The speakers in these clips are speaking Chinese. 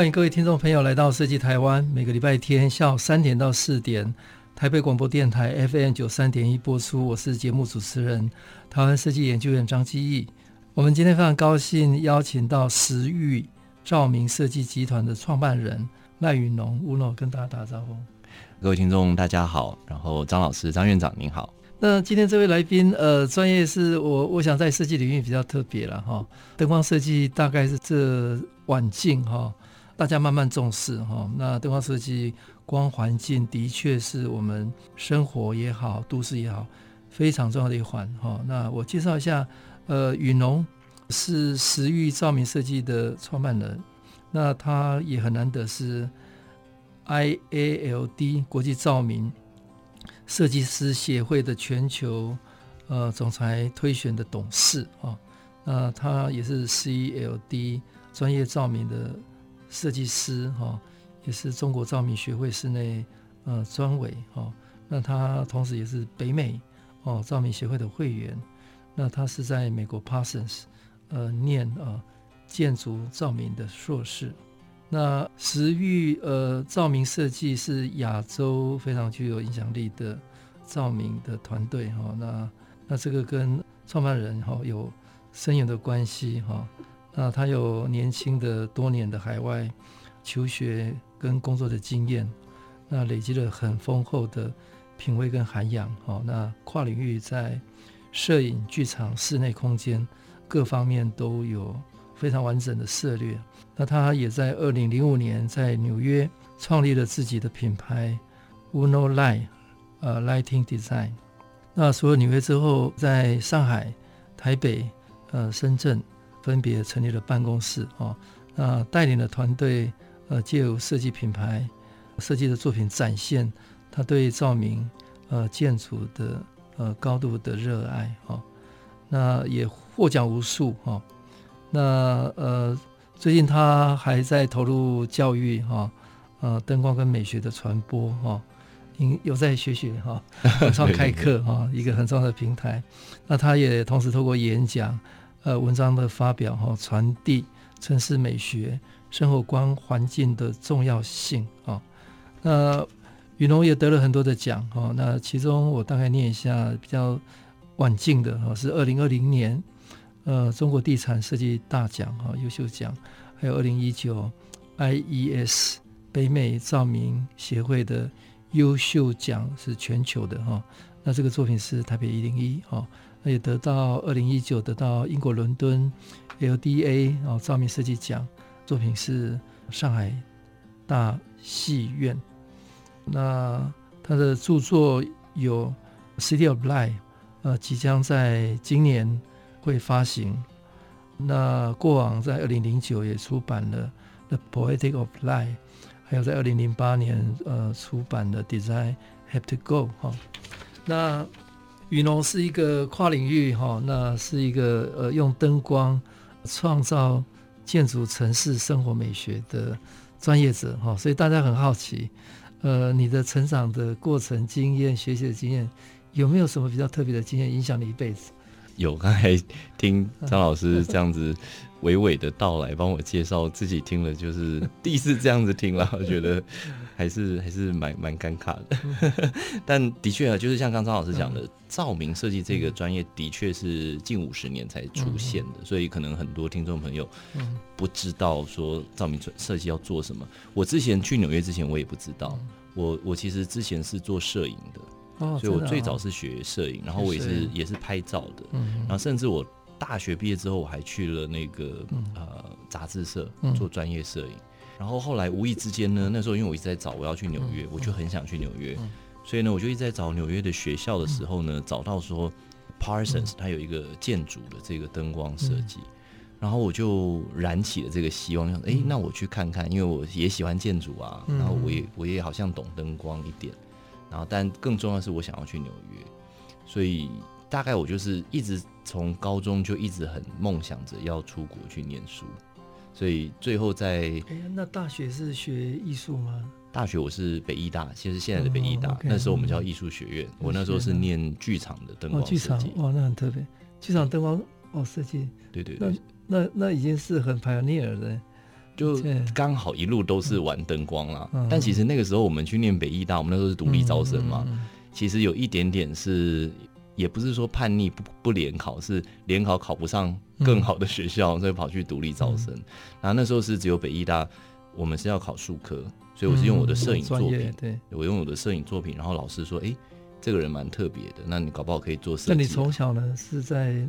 欢迎各位听众朋友来到设计台湾，每个礼拜天下午三点到四点，台北广播电台 FM 九三点一播出。我是节目主持人，台湾设计研究院张基义。我们今天非常高兴邀请到时域照明设计集团的创办人赖宇农，Uno 跟大家打招呼。各位听众大家好，然后张老师、张院长您好。那今天这位来宾，呃，专业是我我想在设计领域比较特别了哈，灯光设计大概是这晚近哈。大家慢慢重视哈，那灯光设计、光环境的确是我们生活也好、都市也好非常重要的一环哈。那我介绍一下，呃，宇农是时域照明设计的创办人，那他也很难得是 IALD 国际照明设计师协会的全球呃总裁推选的董事啊，那他也是 CLD 专业照明的。设计师哈，也是中国照明学会室内呃专委哈。那他同时也是北美哦照明协会的会员。那他是在美国 Parsons 呃念啊建筑照明的硕士。那时域呃照明设计是亚洲非常具有影响力的照明的团队哈。那那这个跟创办人哈有深远的关系哈。那他有年轻的多年的海外求学跟工作的经验，那累积了很丰厚的品味跟涵养。哦，那跨领域在摄影、剧场、室内空间各方面都有非常完整的涉猎。那他也在二零零五年在纽约创立了自己的品牌 Uno Light，呃，Lighting Design。那除了纽约之后，在上海、台北、呃，深圳。分别成立了办公室啊，那带领了团队，呃，借由设计品牌、设计的作品展现他对照明、呃建筑的呃高度的热爱哈，那也获奖无数哈，那呃最近他还在投入教育哈，呃灯光跟美学的传播哈，有在学学哈，文创开课哈，一个很重要的平台，那他也同时透过演讲。呃，文章的发表哈，传递城市美学、生活观环境的重要性啊。那宇农也得了很多的奖哈。那其中我大概念一下比较晚近的哈，是二零二零年呃中国地产设计大奖哈，优秀奖，还有二零一九 IES 北美照明协会的优秀奖是全球的哈。那这个作品是台北一零一哈。也得到二零一九得到英国伦敦 LDA 哦照明设计奖，作品是上海大戏院。那他的著作有《City of Light》，呃，即将在今年会发行。那过往在二零零九也出版了《The Poetic of Light》，还有在二零零八年呃出版的《Design Have to Go》哈。那宇农是一个跨领域哈，那是一个呃用灯光创造建筑、城市生活美学的专业者哈，所以大家很好奇，呃，你的成长的过程、经验、学习的经验，有没有什么比较特别的经验影响你一辈子？有，刚才听张老师这样子娓娓的道来，帮我介绍，自己听了就是第一次这样子听了，我觉得。还是还是蛮蛮尴尬的，但的确啊，就是像刚张老师讲的，照明设计这个专业的确是近五十年才出现的，所以可能很多听众朋友不知道说照明设计要做什么。我之前去纽约之前，我也不知道。我我其实之前是做摄影的，所以我最早是学摄影，然后我也是也是拍照的，然后甚至我大学毕业之后，我还去了那个呃杂志社做专业摄影。然后后来无意之间呢，那时候因为我一直在找我要去纽约，我就很想去纽约，所以呢，我就一直在找纽约的学校的时候呢，找到说 Parsons 它有一个建筑的这个灯光设计，然后我就燃起了这个希望，想，哎，那我去看看，因为我也喜欢建筑啊，然后我也我也好像懂灯光一点，然后但更重要的是我想要去纽约，所以大概我就是一直从高中就一直很梦想着要出国去念书，所以最后在哎呀，那大学是学艺术吗？大学我是北艺大，其实现在的北艺大，那时候我们叫艺术学院，我那时候是念剧场的灯光设计，剧场哇，那很特别，剧场灯光哦设计，对对对。那那那已经是很 pioneer 的，就刚好一路都是玩灯光啦。但其实那个时候我们去念北艺大，我们那时候是独立招生嘛。其实有一点点是，也不是说叛逆不不联考，是联考考不上更好的学校，所以跑去独立招生。然后那时候是只有北艺大，我们是要考术科，所以我是用我的摄影作品，对，我用我的摄影作品。然后老师说：“哎，这个人蛮特别的，那你搞不好可以做摄影。”那你从小呢是在？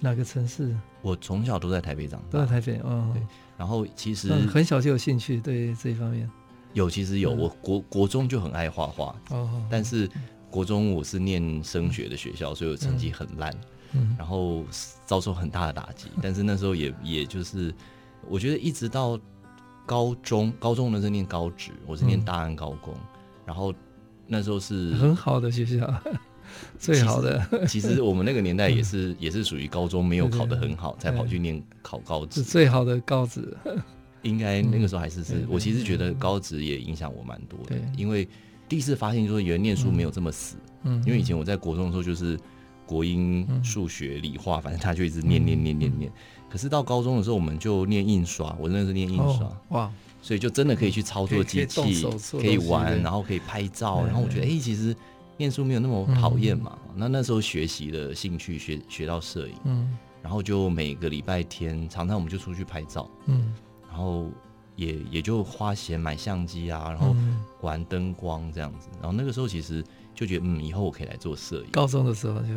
哪个城市？我从小都在台北长大，都在台北哦。对，然后其实很小就有兴趣对这一方面。有，其实有。我国国中就很爱画画，哦。但是国中我是念升学的学校，所以我成绩很烂，然后遭受很大的打击。但是那时候也也就是，我觉得一直到高中，高中呢是念高职，我是念大安高工，然后那时候是很好的学校。最好的其，其实我们那个年代也是、嗯、也是属于高中没有考得很好，才跑去念考高职。是最好的高职，应该那个时候还是是。我其实觉得高职也影响我蛮多的，因为第一次发现说原来念书没有这么死。嗯，因为以前我在国中的时候就是国英数学理化，反正他就一直念念念念念。可是到高中的时候，我们就念印刷，我那时候念印刷，哇，所以就真的可以去操作机器，可以玩，然后可以拍照，然后我觉得哎，其实。念书没有那么讨厌嘛？嗯、那那时候学习的兴趣学学到摄影，嗯，然后就每个礼拜天常常我们就出去拍照，嗯，然后也也就花钱买相机啊，然后玩灯光这样子，然后那个时候其实就觉得嗯，以后我可以来做摄影。高中的时候就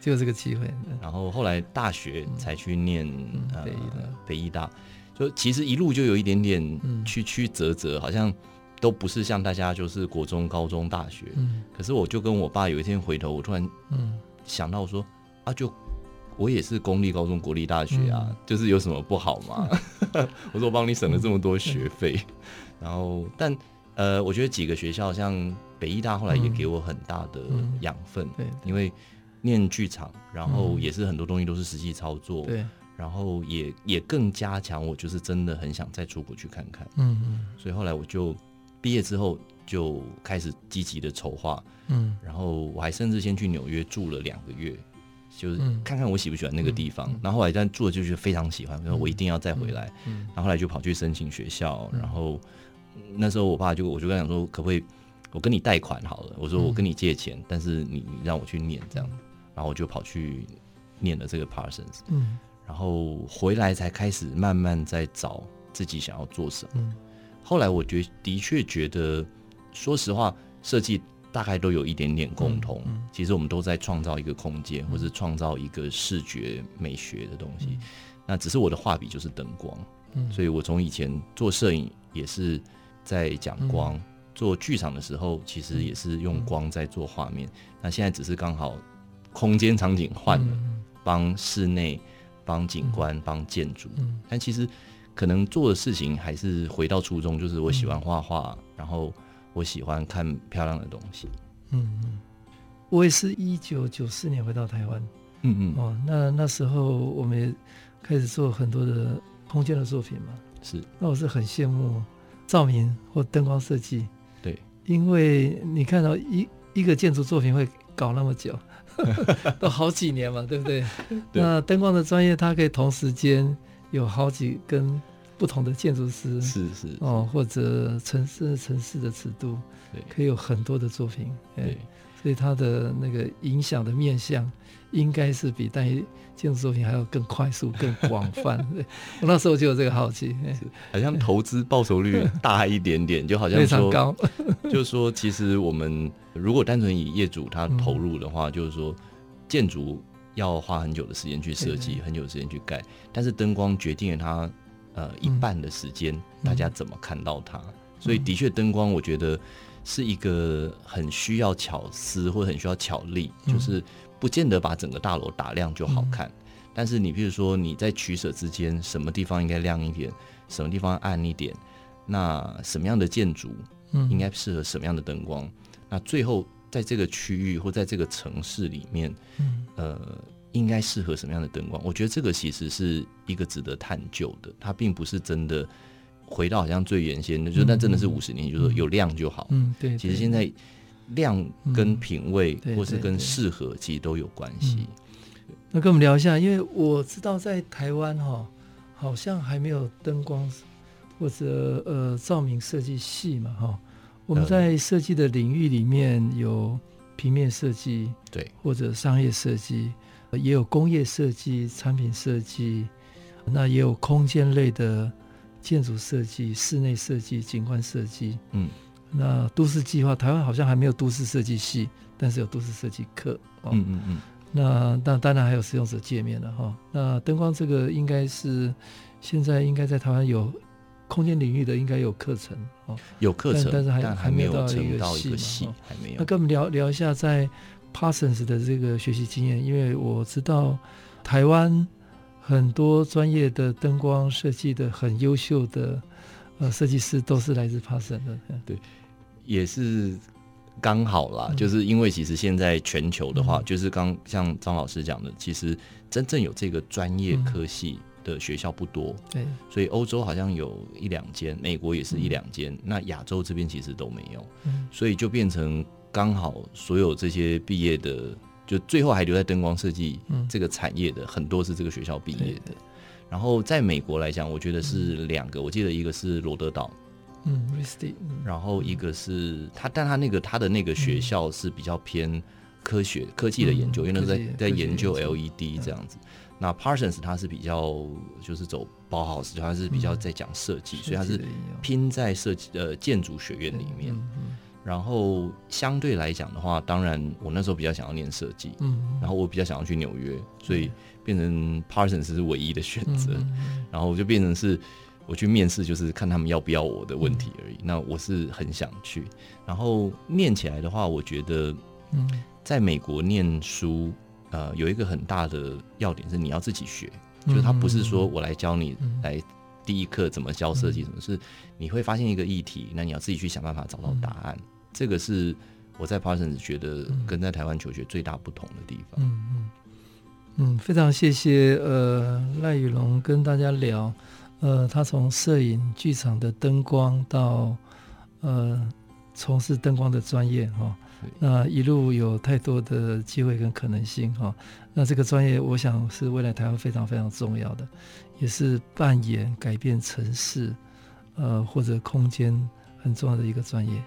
就有这个机会。然后后来大学才去念、嗯、呃北医大，就其实一路就有一点点曲曲折折，好像。都不是像大家就是国中、高中、大学，嗯，可是我就跟我爸有一天回头，我突然嗯。想到说，啊，就我也是公立高中、国立大学啊，嗯、就是有什么不好吗？嗯、我说我帮你省了这么多学费，嗯、然后但呃，我觉得几个学校像北艺大后来也给我很大的养分，对、因为念剧场，然后也是很多东西都是实际操作，对、嗯，然后也也更加强我就是真的很想再出国去看看，嗯嗯，所以后来我就。毕业之后就开始积极的筹划，嗯，然后我还甚至先去纽约住了两个月，就是看看我喜不喜欢那个地方。然后后来但住了就是非常喜欢，我一定要再回来。然后后来就跑去申请学校，嗯、然后那时候我爸就我就跟他讲说，可不可以我跟你贷款好了？我说我跟你借钱，嗯、但是你你让我去念这样，然后我就跑去念了这个 Parsons，嗯，然后回来才开始慢慢在找自己想要做什么。嗯。后来我觉的确觉得，说实话，设计大概都有一点点共同。嗯嗯、其实我们都在创造一个空间，嗯、或是创造一个视觉美学的东西。嗯、那只是我的画笔就是灯光，嗯、所以我从以前做摄影也是在讲光，嗯、做剧场的时候其实也是用光在做画面。嗯、那现在只是刚好空间场景换了，帮、嗯、室内、帮景观、帮、嗯、建筑，嗯、但其实。可能做的事情还是回到初衷，就是我喜欢画画，嗯、然后我喜欢看漂亮的东西。嗯嗯，我也是一九九四年回到台湾。嗯嗯，哦，那那时候我们也开始做很多的空间的作品嘛。是，那我是很羡慕照明或灯光设计。对，因为你看到一一个建筑作品会搞那么久，都好几年嘛，对不对？对，那灯光的专业，它可以同时间。有好几根不同的建筑师，是是哦，或者城市城市的尺度，对，可以有很多的作品，对，所以它的那个影响的面向，应该是比单一建筑作品还要更快速、更广泛。对，我那时候就有这个好奇，好像投资报酬率大一点点，就好像 非常高。就是说，其实我们如果单纯以业主他投入的话，就是说建筑。要花很久的时间去设计，很久的时间去盖，但是灯光决定了它，呃，一半的时间大家怎么看到它。所以的确，灯光我觉得是一个很需要巧思或者很需要巧力，就是不见得把整个大楼打亮就好看。但是你比如说你在取舍之间，什么地方应该亮一点，什么地方暗一点，那什么样的建筑，嗯，应该适合什么样的灯光，嗯、那最后在这个区域或在这个城市里面，嗯，呃，应该适合什么样的灯光？我觉得这个其实是一个值得探究的，它并不是真的回到好像最原先的，就那真的是五十年，就是说有量就好，嗯，对，其实现在量跟品味或是跟适合其实都有关系。那跟我们聊一下，因为我知道在台湾哈，好像还没有灯光或者呃照明设计系嘛哈。我们在设计的领域里面有平面设计，对，或者商业设计，也有工业设计、产品设计，那也有空间类的建筑设计、室内设计、景观设计。嗯，那都市计划，台湾好像还没有都市设计系，但是有都市设计课。嗯嗯嗯。那那当然还有使用者界面了哈。那灯光这个应该是现在应该在台湾有空间领域的应该有课程哦，有课程，但是还还没有到一个系嘛，还没有。那跟我们聊聊一下在 Parsons 的这个学习经验，因为我知道台湾很多专业的灯光设计的很优秀的呃设计师都是来自 Parsons 的，对，也是。刚好啦，嗯、就是因为其实现在全球的话，嗯、就是刚像张老师讲的，其实真正有这个专业科系的学校不多，对、嗯，所以欧洲好像有一两间，美国也是一两间，嗯、那亚洲这边其实都没有，嗯、所以就变成刚好所有这些毕业的，就最后还留在灯光设计这个产业的、嗯、很多是这个学校毕业的，然后在美国来讲，我觉得是两个，我记得一个是罗德岛。嗯然后一个是他，但他那个他的那个学校是比较偏科学、科技的研究，因为那在在研究 LED 这样子。那 Parsons 他是比较就是走包豪斯，他是比较在讲设计，所以他是拼在设计呃建筑学院里面。然后相对来讲的话，当然我那时候比较想要念设计，嗯，然后我比较想要去纽约，所以变成 Parsons 是唯一的选择。然后就变成是。我去面试就是看他们要不要我的问题而已。嗯、那我是很想去，然后念起来的话，我觉得，在美国念书，呃，有一个很大的要点是你要自己学，就是他不是说我来教你来第一课怎么教设计，什么是你会发现一个议题，那你要自己去想办法找到答案。这个是我在 Parsons 觉得跟在台湾求学最大不同的地方。嗯嗯嗯，非常谢谢呃赖宇龙跟大家聊。呃，他从摄影、剧场的灯光到呃从事灯光的专业哈，哦、那一路有太多的机会跟可能性哈、哦。那这个专业，我想是未来台湾非常非常重要的，也是扮演改变城市呃或者空间很重要的一个专业。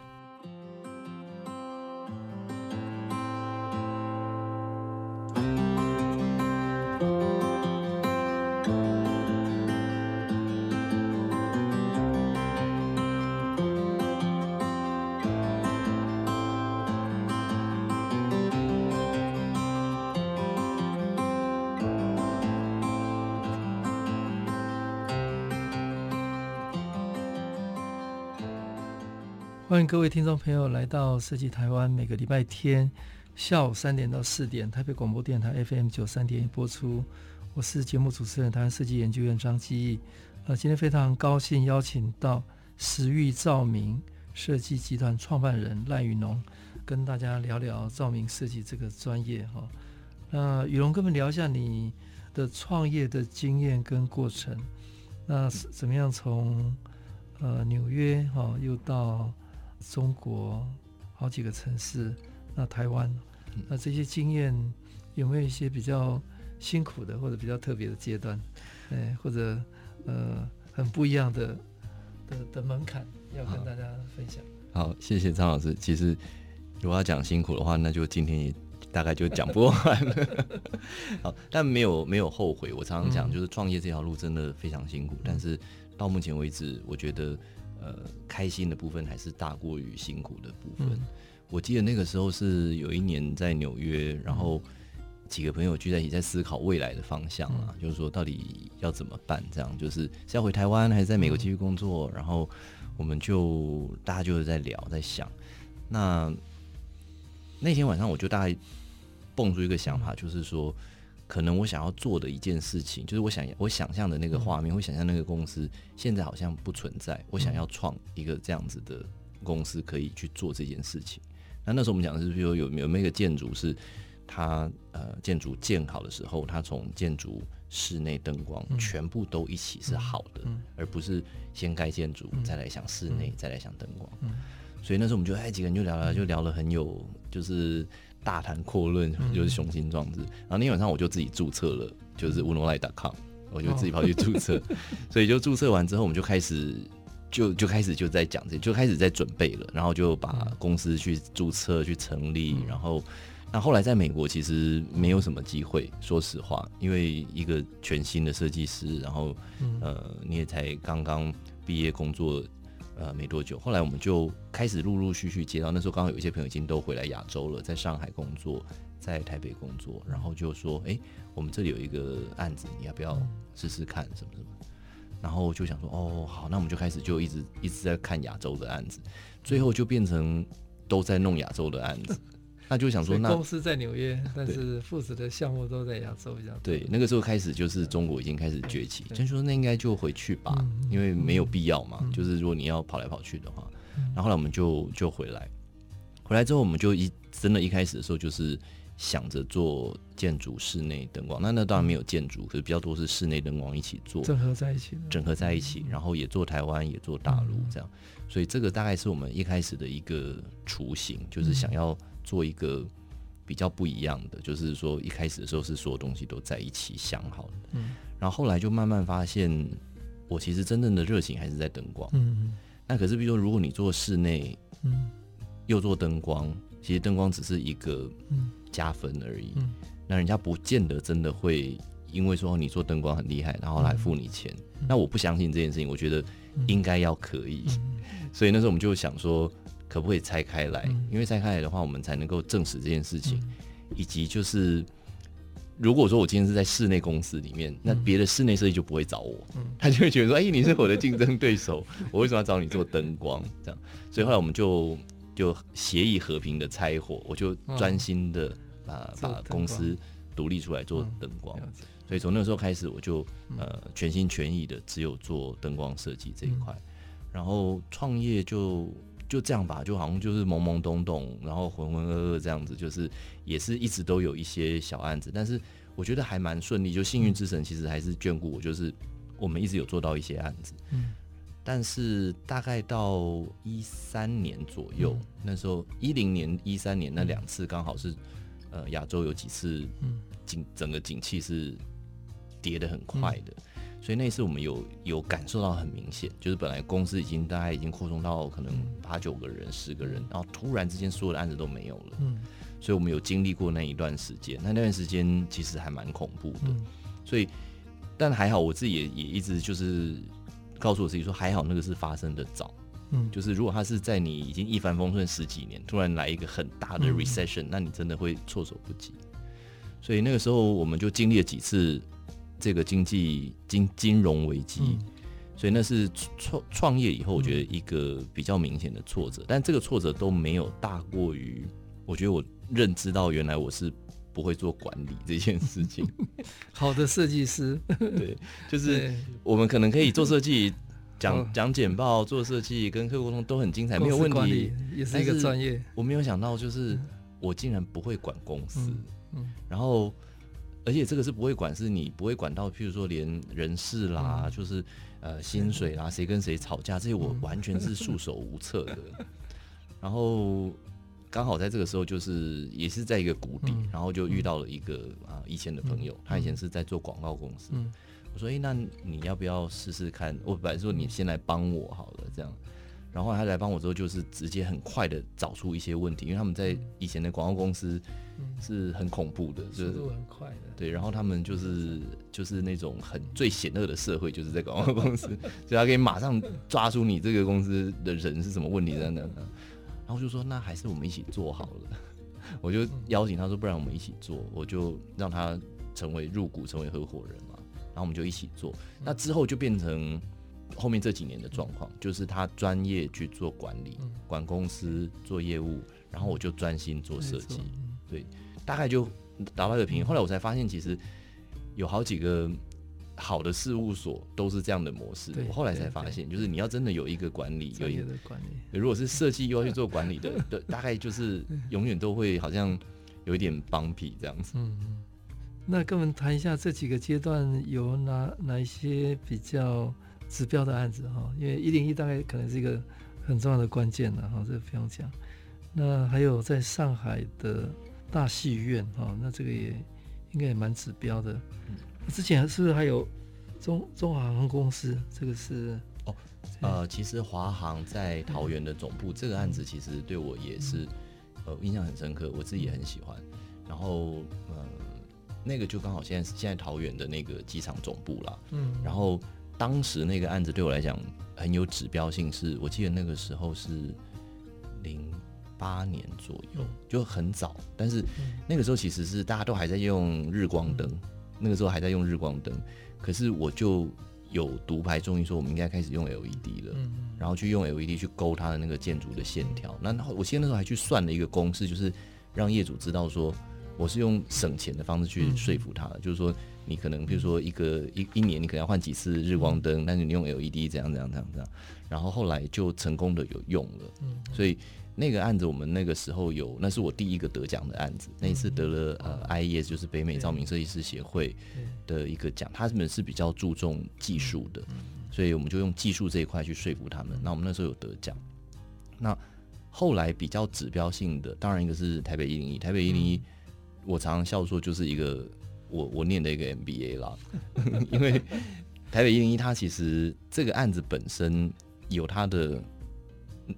各位听众朋友来到设计台湾，每个礼拜天下午三点到四点，台北广播电台 FM 九三点播出。我是节目主持人，台湾设计研究院张基义。呃，今天非常高兴邀请到时域照明设计集团创办人赖宇农，跟大家聊聊照明设计这个专业哈。那宇农，跟我们聊一下你的创业的经验跟过程。那怎么样从呃纽约哈又到中国好几个城市，那台湾，那这些经验有没有一些比较辛苦的或者比较特别的阶段？哎，或者呃很不一样的的的门槛要跟大家分享。好，好，谢谢张老师。其实如果要讲辛苦的话，那就今天也大概就讲不完了。好，但没有没有后悔。我常常讲，就是创业这条路真的非常辛苦，嗯、但是到目前为止，我觉得。呃，开心的部分还是大过于辛苦的部分。嗯、我记得那个时候是有一年在纽约，然后几个朋友聚在一起在思考未来的方向啊，嗯、就是说到底要怎么办？这样就是是要回台湾还是在美国继续工作？嗯、然后我们就大家就是在聊，在想。那那天晚上我就大概蹦出一个想法，就是说可能我想要做的一件事情，就是我想我想象的那个画面，我、嗯、想象那个公司现在好像不存在，我想要创一个这样子的公司，可以去做这件事情。那那时候我们讲的是，比如说有有没有一个建筑是它呃建筑建好的时候，它从建筑室内灯光全部都一起是好的，嗯、而不是先盖建筑再来想室内、嗯、再来想灯光。嗯、所以那时候我们就哎几个人就聊聊，就聊了很有就是。大谈阔论就是雄心壮志，然后那天晚上我就自己注册了，就是 wunderlite.com，我就自己跑去注册，所以就注册完之后，我们就开始就就开始就在讲这，就开始在准备了，然后就把公司去注册去成立，然后那后来在美国其实没有什么机会，说实话，因为一个全新的设计师，然后呃你也才刚刚毕业工作。呃，没多久，后来我们就开始陆陆续续接到。那时候刚好有一些朋友已经都回来亚洲了，在上海工作，在台北工作，然后就说：“哎，我们这里有一个案子，你要不要试试看？什么什么？”然后就想说：“哦，好，那我们就开始就一直一直在看亚洲的案子，最后就变成都在弄亚洲的案子。”那就想说，那公司在纽约，但是负责的项目都在亚洲比较多。对，那个时候开始就是中国已经开始崛起，就说那应该就回去吧，因为没有必要嘛。就是如果你要跑来跑去的话，然后后来我们就就回来，回来之后我们就一真的，一开始的时候就是想着做建筑室内灯光，那那当然没有建筑，可是比较多是室内灯光一起做，整合在一起，整合在一起，然后也做台湾，也做大陆这样，所以这个大概是我们一开始的一个雏形，就是想要。做一个比较不一样的，就是说一开始的时候是所有东西都在一起想好的，嗯，然后后来就慢慢发现，我其实真正的热情还是在灯光，嗯，那可是比如说如果你做室内，嗯，又做灯光，其实灯光只是一个加分而已，嗯，那人家不见得真的会因为说你做灯光很厉害，然后来付你钱，那我不相信这件事情，我觉得应该要可以，所以那时候我们就想说。可不可以拆开来？因为拆开来的话，我们才能够证实这件事情，以及就是，如果说我今天是在室内公司里面，那别的室内设计就不会找我，他就会觉得说：“哎，你是我的竞争对手，我为什么要找你做灯光？”这样，所以后来我们就就协议和平的拆伙，我就专心的把把公司独立出来做灯光。所以从那个时候开始，我就呃全心全意的只有做灯光设计这一块，然后创业就。就这样吧，就好像就是懵懵懂懂，然后浑浑噩噩这样子，就是也是一直都有一些小案子，但是我觉得还蛮顺利。就幸运之神其实还是眷顾我，就是我们一直有做到一些案子。嗯，但是大概到一三年左右，嗯、那时候一零年、一三年那两次刚好是，呃，亚洲有几次景整个景气是跌得很快的。嗯所以那次我们有有感受到很明显，就是本来公司已经大概已经扩充到可能八九个人、十个人，然后突然之间所有的案子都没有了。嗯，所以我们有经历过那一段时间，那那段时间其实还蛮恐怖的。所以，但还好我自己也也一直就是告诉我自己说，还好那个是发生的早。嗯，就是如果他是在你已经一帆风顺十几年，突然来一个很大的 recession，那你真的会措手不及。所以那个时候我们就经历了几次。这个经济金金融危机，嗯、所以那是创创业以后，我觉得一个比较明显的挫折。嗯、但这个挫折都没有大过于，我觉得我认知到原来我是不会做管理这件事情。好的设计师，对，就是我们可能可以做设计，讲讲简报，做设计，跟客户沟通都很精彩，没有问题，也是一个专业。我没有想到，就是我竟然不会管公司，嗯嗯、然后。而且这个是不会管，是你不会管到，譬如说连人事啦，嗯、就是呃薪水啦，谁跟谁吵架，这些我完全是束手无策的。嗯、然后刚好在这个时候，就是也是在一个谷底，嗯、然后就遇到了一个啊以前的朋友，嗯、他以前是在做广告公司。嗯、我说：“哎，那你要不要试试看？”我本来说你先来帮我好了，这样。然后他来帮我之后，就是直接很快的找出一些问题，因为他们在以前的广告公司是很恐怖的，就是速度很快的。对，然后他们就是就是那种很最险恶的社会，就是在广告公司，所以他可以马上抓出你这个公司的人是什么问题在哪。然后就说那还是我们一起做好了，我就邀请他说，不然我们一起做，我就让他成为入股，成为合伙人嘛，然后我们就一起做。那之后就变成。后面这几年的状况，就是他专业去做管理、管公司、做业务，然后我就专心做设计。对，大概就达到一个平衡。后来我才发现，其实有好几个好的事务所都是这样的模式。我后来才发现，就是你要真的有一个管理，有一个管理。如果是设计又要去做管理的，对大概就是永远都会好像有一点 bumpy 这样子。嗯，那跟我们谈一下这几个阶段有哪哪一些比较指标的案子哈？因为一零一大概可能是一个很重要的关键了哈，这个不用讲。那还有在上海的大戏院哦，那这个也应该也蛮指标的。之前是不是还有中中华航空公司？这个是哦，呃，其实华航在桃园的总部这个案子，其实对我也是呃印象很深刻，我自己也很喜欢。然后呃，那个就刚好现在现在桃园的那个机场总部啦。嗯。然后当时那个案子对我来讲很有指标性，是我记得那个时候是零八年左右，就很早。但是那个时候其实是大家都还在用日光灯。那个时候还在用日光灯，可是我就有独排众议说，我们应该开始用 LED 了，嗯、然后去用 LED 去勾它的那个建筑的线条。那我现在那时候还去算了一个公式，就是让业主知道说，我是用省钱的方式去说服他的，嗯、就是说你可能比如说一个一一年你可能要换几次日光灯，但是你用 LED 怎样怎样怎样怎样，然后后来就成功的有用了，所以。那个案子，我们那个时候有，那是我第一个得奖的案子。那一次得了呃，IES 就是北美照明设计师协会的一个奖，他们是比较注重技术的，所以我们就用技术这一块去说服他们。那我们那时候有得奖。那后来比较指标性的，当然一个是台北一零一，台北一零一，我常常笑说就是一个我我念的一个 MBA 啦，因为台北一零一它其实这个案子本身有它的。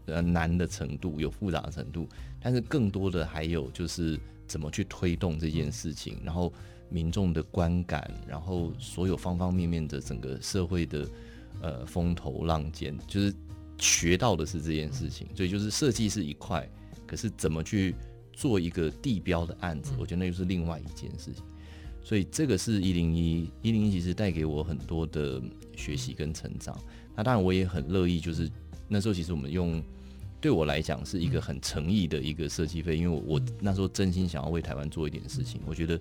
呃，难的程度有复杂的程度，但是更多的还有就是怎么去推动这件事情，然后民众的观感，然后所有方方面面的整个社会的呃风头浪尖，就是学到的是这件事情。所以就是设计是一块，可是怎么去做一个地标的案子，我觉得那又是另外一件事情。所以这个是一零一，一零一其实带给我很多的学习跟成长。那当然我也很乐意就是。那时候其实我们用，对我来讲是一个很诚意的一个设计费，因为我我那时候真心想要为台湾做一点事情，我觉得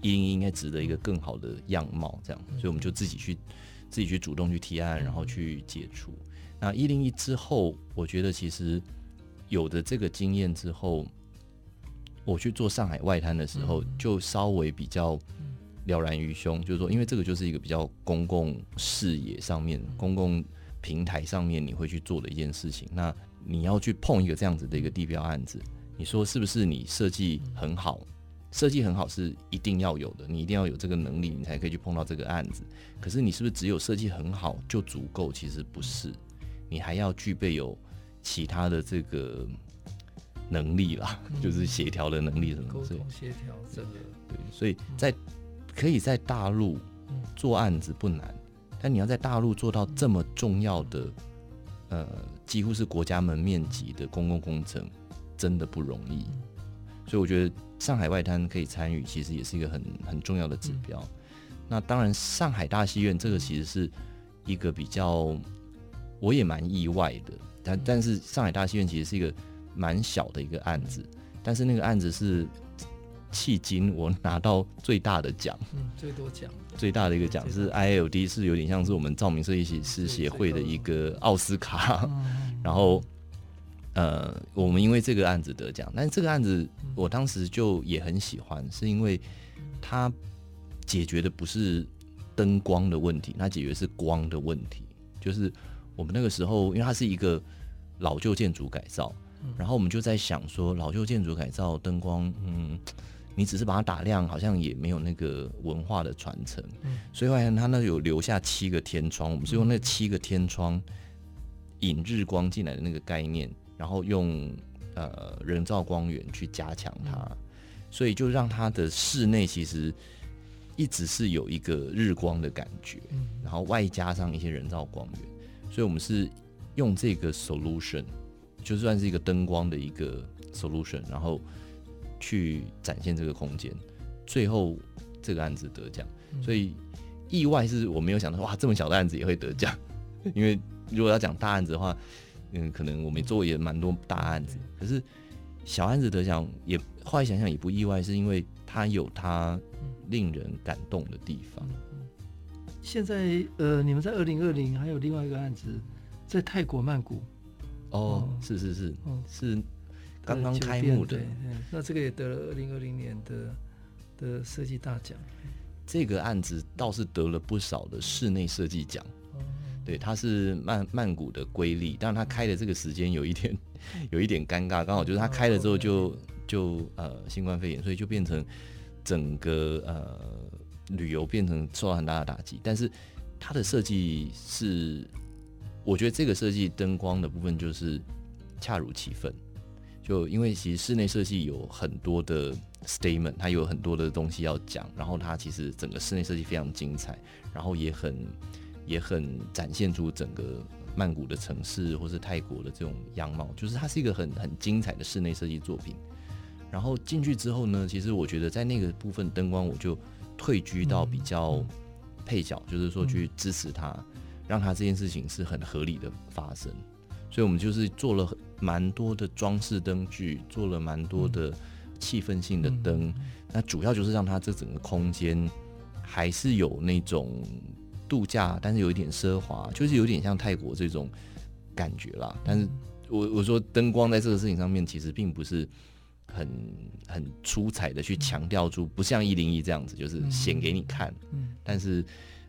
一零一应该值得一个更好的样貌，这样，所以我们就自己去自己去主动去提案，然后去解除。那一零一之后，我觉得其实有的这个经验之后，我去做上海外滩的时候，就稍微比较了然于胸，就是说，因为这个就是一个比较公共视野上面公共。平台上面你会去做的一件事情，那你要去碰一个这样子的一个地标案子，你说是不是？你设计很好，设计很好是一定要有的，你一定要有这个能力，你才可以去碰到这个案子。可是你是不是只有设计很好就足够？其实不是，你还要具备有其他的这个能力啦，就是协调的能力什么的。沟通协调，这个对，所以在可以在大陆做案子不难。但你要在大陆做到这么重要的，呃，几乎是国家门面级的公共工程，真的不容易。所以我觉得上海外滩可以参与，其实也是一个很很重要的指标。那当然，上海大戏院这个其实是一个比较，我也蛮意外的。但但是上海大戏院其实是一个蛮小的一个案子，但是那个案子是。迄今我拿到最大的奖，嗯，最多奖，最大的一个奖是 ILD，是有点像是我们照明设计师协会的一个奥斯卡。然后，呃，我们因为这个案子得奖，但是这个案子我当时就也很喜欢，是因为它解决的不是灯光的问题，它解决是光的问题。就是我们那个时候，因为它是一个老旧建筑改造，然后我们就在想说，老旧建筑改造灯光，嗯。你只是把它打亮，好像也没有那个文化的传承。嗯，所以后来他那有留下七个天窗，我们是用那七个天窗引日光进来的那个概念，然后用呃人造光源去加强它，所以就让它的室内其实一直是有一个日光的感觉，然后外加上一些人造光源，所以我们是用这个 solution，就算是一个灯光的一个 solution，然后。去展现这个空间，最后这个案子得奖，所以意外是我没有想到，哇，这么小的案子也会得奖。因为如果要讲大案子的话，嗯，可能我们做也蛮多大案子，可是小案子得奖也后来想想也不意外，是因为它有它令人感动的地方。现在呃，你们在二零二零还有另外一个案子，在泰国曼谷。哦，嗯、是是是，嗯、是刚刚开幕的。那这个也得了二零二零年的的设计大奖。这个案子倒是得了不少的室内设计奖。嗯、对，它是曼曼谷的瑰丽，但它开的这个时间有一点有一点尴尬，刚好就是它开了之后就就呃新冠肺炎，所以就变成整个呃旅游变成受到很大的打击。但是它的设计是。我觉得这个设计灯光的部分就是恰如其分，就因为其实室内设计有很多的 statement，它有很多的东西要讲，然后它其实整个室内设计非常精彩，然后也很也很展现出整个曼谷的城市或是泰国的这种样貌，就是它是一个很很精彩的室内设计作品。然后进去之后呢，其实我觉得在那个部分灯光我就退居到比较配角，就是说去支持它。让他这件事情是很合理的发生，所以我们就是做了蛮多的装饰灯具，做了蛮多的气氛性的灯。嗯、那主要就是让它这整个空间还是有那种度假，但是有一点奢华，就是有点像泰国这种感觉啦。但是我我说灯光在这个事情上面其实并不是很很出彩的去强调出，不像一零一这样子，就是显给你看。嗯，但是。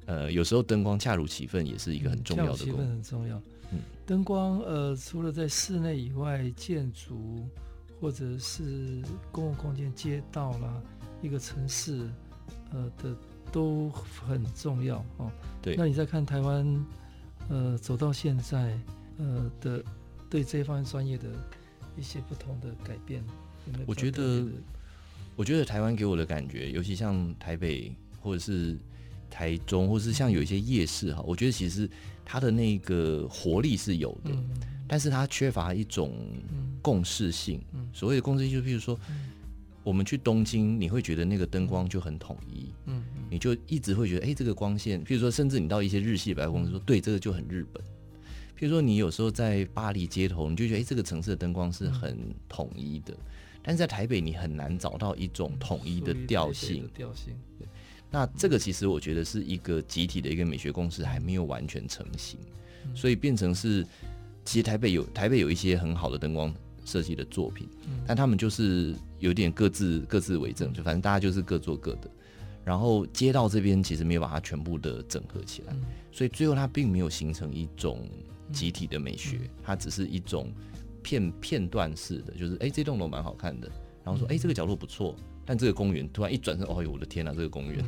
呃，有时候灯光恰如其分也是一个很重要的功能。很重要。嗯，灯光呃，除了在室内以外，建筑或者是公共空间、街道啦，一个城市呃的都很重要哦。对。那你再看台湾呃走到现在呃的对这方面专业的一些不同的改变，有没有？我觉得，我觉得台湾给我的感觉，尤其像台北或者是。台中，或是像有一些夜市哈，我觉得其实它的那个活力是有的，嗯、但是它缺乏一种共识性。嗯、所谓的共识性，就譬如说，嗯、我们去东京，你会觉得那个灯光就很统一，嗯，你就一直会觉得，哎、欸，这个光线，譬如说，甚至你到一些日系百货公司说，对，这个就很日本。譬如说，你有时候在巴黎街头，你就觉得，哎、欸，这个城市的灯光是很统一的，嗯、但是在台北，你很难找到一种统一的调性。调性。那这个其实我觉得是一个集体的一个美学共识还没有完全成型，所以变成是，其实台北有台北有一些很好的灯光设计的作品，但他们就是有点各自各自为政，就反正大家就是各做各的，然后街道这边其实没有把它全部的整合起来，所以最后它并没有形成一种集体的美学，它只是一种片片段式的，就是哎这栋楼蛮好看的，然后说哎这个角落不错。但这个公园突然一转身，哦呦，我的天哪，这个公园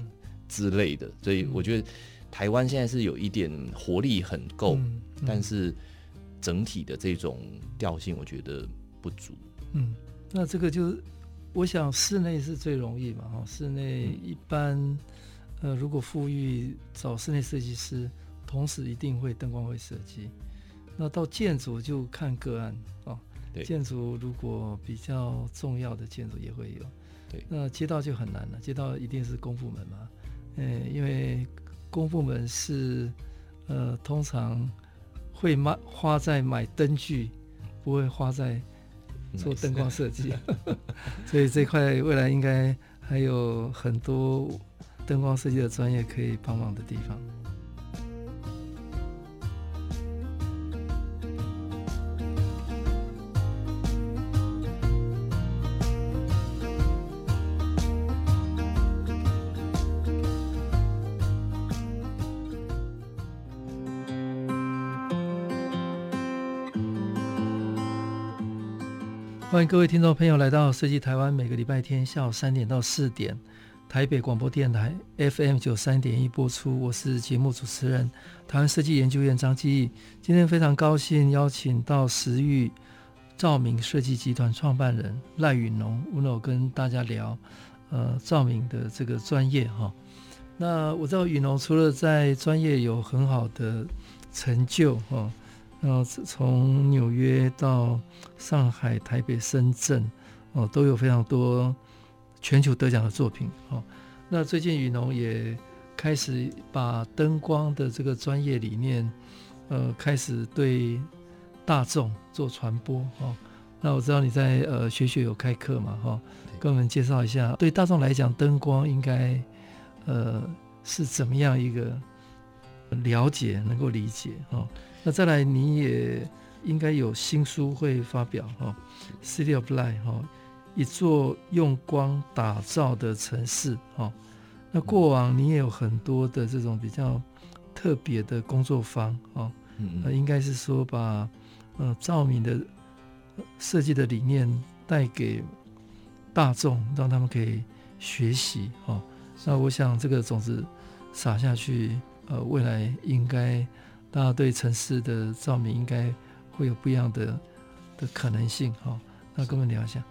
之类的，所以我觉得台湾现在是有一点活力很够，但是整体的这种调性我觉得不足。嗯，那这个就我想室内是最容易嘛，哈，室内一般、嗯、呃，如果富裕找室内设计师，同时一定会灯光会设计。那到建筑就看个案啊，对建筑如果比较重要的建筑也会有。对。那街道就很难了，街道一定是公部门嘛，嗯，因为公部门是呃通常会买花在买灯具，不会花在做灯光设计，所以这块未来应该还有很多灯光设计的专业可以帮忙的地方。欢迎各位听众朋友来到设计台湾，每个礼拜天下午三点到四点，台北广播电台 FM 九三点一播出。我是节目主持人，台湾设计研究院张基义。今天非常高兴邀请到时域照明设计集团创办人赖允农，Uno 跟大家聊呃照明的这个专业哈。那我知道允农除了在专业有很好的成就哈。然后从纽约到上海、台北、深圳，哦，都有非常多全球得奖的作品。哦，那最近雨农也开始把灯光的这个专业理念，呃，开始对大众做传播。哦，那我知道你在呃学学有开课嘛，哈，跟我们介绍一下，对大众来讲，灯光应该呃是怎么样一个了解，能够理解哈。那再来，你也应该有新书会发表哈，《City of Light》哈，一座用光打造的城市哈。那过往你也有很多的这种比较特别的工作坊哈，那应该是说把呃照明的设计的理念带给大众，让他们可以学习哈。那我想这个种子撒下去，呃，未来应该。大家对城市的照明应该会有不一样的的可能性哈，那跟我们聊一下。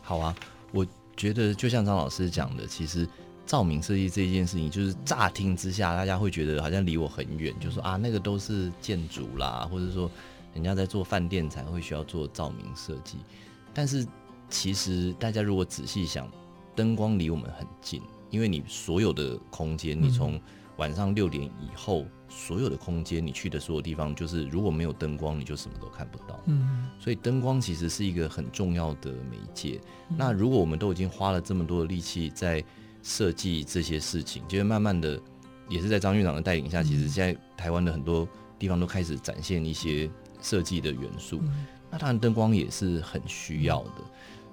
好啊，我觉得就像张老师讲的，其实照明设计这一件事情，就是乍听之下，大家会觉得好像离我很远，就说啊，那个都是建筑啦，或者说人家在做饭店才会需要做照明设计。但是其实大家如果仔细想，灯光离我们很近，因为你所有的空间，你从晚上六点以后。所有的空间，你去的所有地方，就是如果没有灯光，你就什么都看不到。嗯，所以灯光其实是一个很重要的媒介。嗯。那如果我们都已经花了这么多的力气在设计这些事情，就是慢慢的，也是在张院长的带领下，其实现在台湾的很多地方都开始展现一些设计的元素。嗯。那当然，灯光也是很需要的。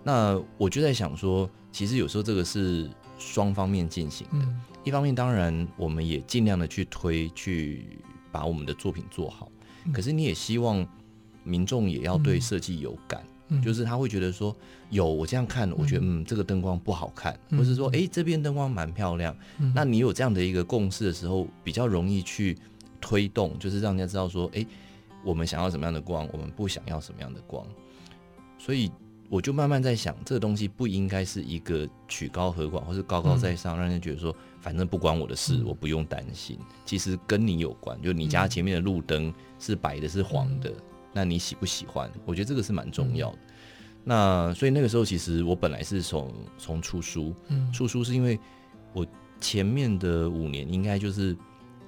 那我就在想说，其实有时候这个是双方面进行的。嗯一方面，当然我们也尽量的去推，去把我们的作品做好。可是你也希望民众也要对设计有感，就是他会觉得说，有我这样看，我觉得嗯，这个灯光不好看，或是说，诶，这边灯光蛮漂亮。那你有这样的一个共识的时候，比较容易去推动，就是让人家知道说，诶，我们想要什么样的光，我们不想要什么样的光。所以。我就慢慢在想，这个东西不应该是一个曲高和寡，或是高高在上，让人觉得说反正不关我的事，我不用担心。其实跟你有关，就你家前面的路灯是白的，是黄的，那你喜不喜欢？我觉得这个是蛮重要的。那所以那个时候，其实我本来是从从出书，出书是因为我前面的五年应该就是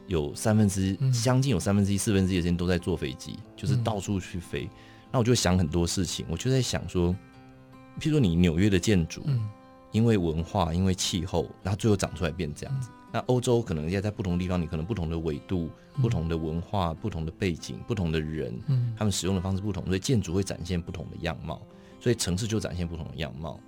有三分之一，将近有三分之一、四分之一的时间都在坐飞机，就是到处去飞。那我就想很多事情，我就在想说。譬如说，你纽约的建筑，因为文化，因为气候，然后最后长出来变这样子。那欧洲可能也在不同地方，你可能不同的纬度、不同的文化、不同的背景、不同的人，他们使用的方式不同，所以建筑会展现不同的样貌，所以城市就展现不同的样貌。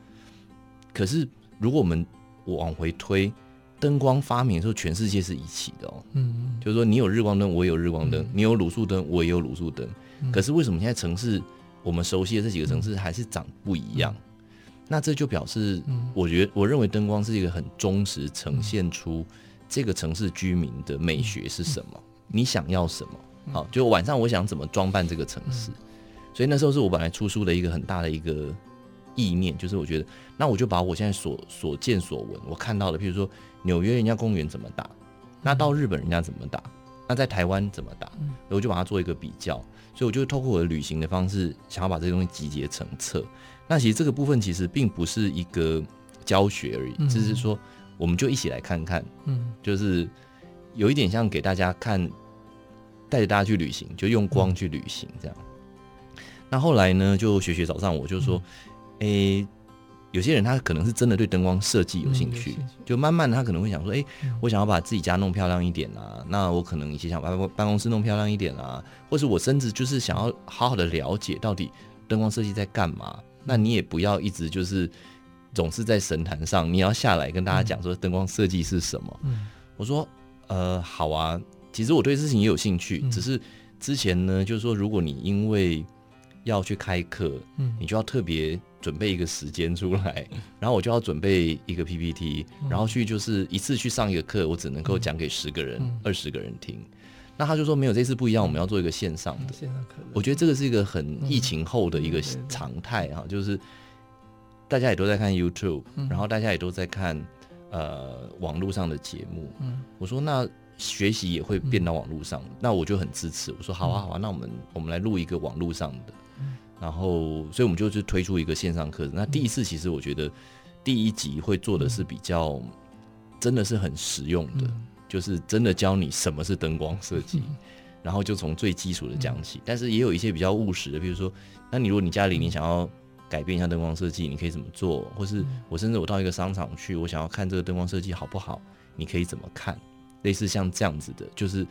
可是，如果我们往回推，灯光发明的时候，全世界是一起的哦。嗯，就是说，你有日光灯，我也有日光灯；你有卤素灯，我也有卤素灯。可是为什么现在城市？我们熟悉的这几个城市还是长不一样，那这就表示，我觉得我认为灯光是一个很忠实呈现出这个城市居民的美学是什么，你想要什么？好，就晚上我想怎么装扮这个城市，所以那时候是我本来出书的一个很大的一个意念，就是我觉得，那我就把我现在所所见所闻，我看到的，譬如说纽约人家公园怎么打，那到日本人家怎么打，那在台湾怎么打，我就把它做一个比较。所以我就透过我的旅行的方式，想要把这些东西集结成册。那其实这个部分其实并不是一个教学而已，只是说我们就一起来看看，嗯，就是有一点像给大家看，带着大家去旅行，就用光去旅行这样。那后来呢，就学学找上我，就说，诶。有些人他可能是真的对灯光设计有兴趣，就慢慢的他可能会想说，哎，我想要把自己家弄漂亮一点啊，那我可能以前想把办公室弄漂亮一点啊，或是我甚至就是想要好好的了解到底灯光设计在干嘛。那你也不要一直就是总是在神坛上，你要下来跟大家讲说灯光设计是什么。我说，呃，好啊，其实我对事情也有兴趣，只是之前呢，就是说如果你因为要去开课，嗯你就要特别。准备一个时间出来，然后我就要准备一个 PPT，然后去就是一次去上一个课，我只能够讲给十个人、二十个人听。那他就说没有，这次不一样，我们要做一个线上的。线上课，我觉得这个是一个很疫情后的一个常态啊，就是大家也都在看 YouTube，然后大家也都在看呃网络上的节目。我说那学习也会变到网络上，那我就很支持。我说好啊好啊，那我们我们来录一个网络上的。然后，所以我们就是推出一个线上课程。那第一次，其实我觉得第一集会做的是比较，真的是很实用的，就是真的教你什么是灯光设计，然后就从最基础的讲起。但是也有一些比较务实的，比如说，那你如果你家里你想要改变一下灯光设计，你可以怎么做？或是我甚至我到一个商场去，我想要看这个灯光设计好不好，你可以怎么看？类似像这样子的，就是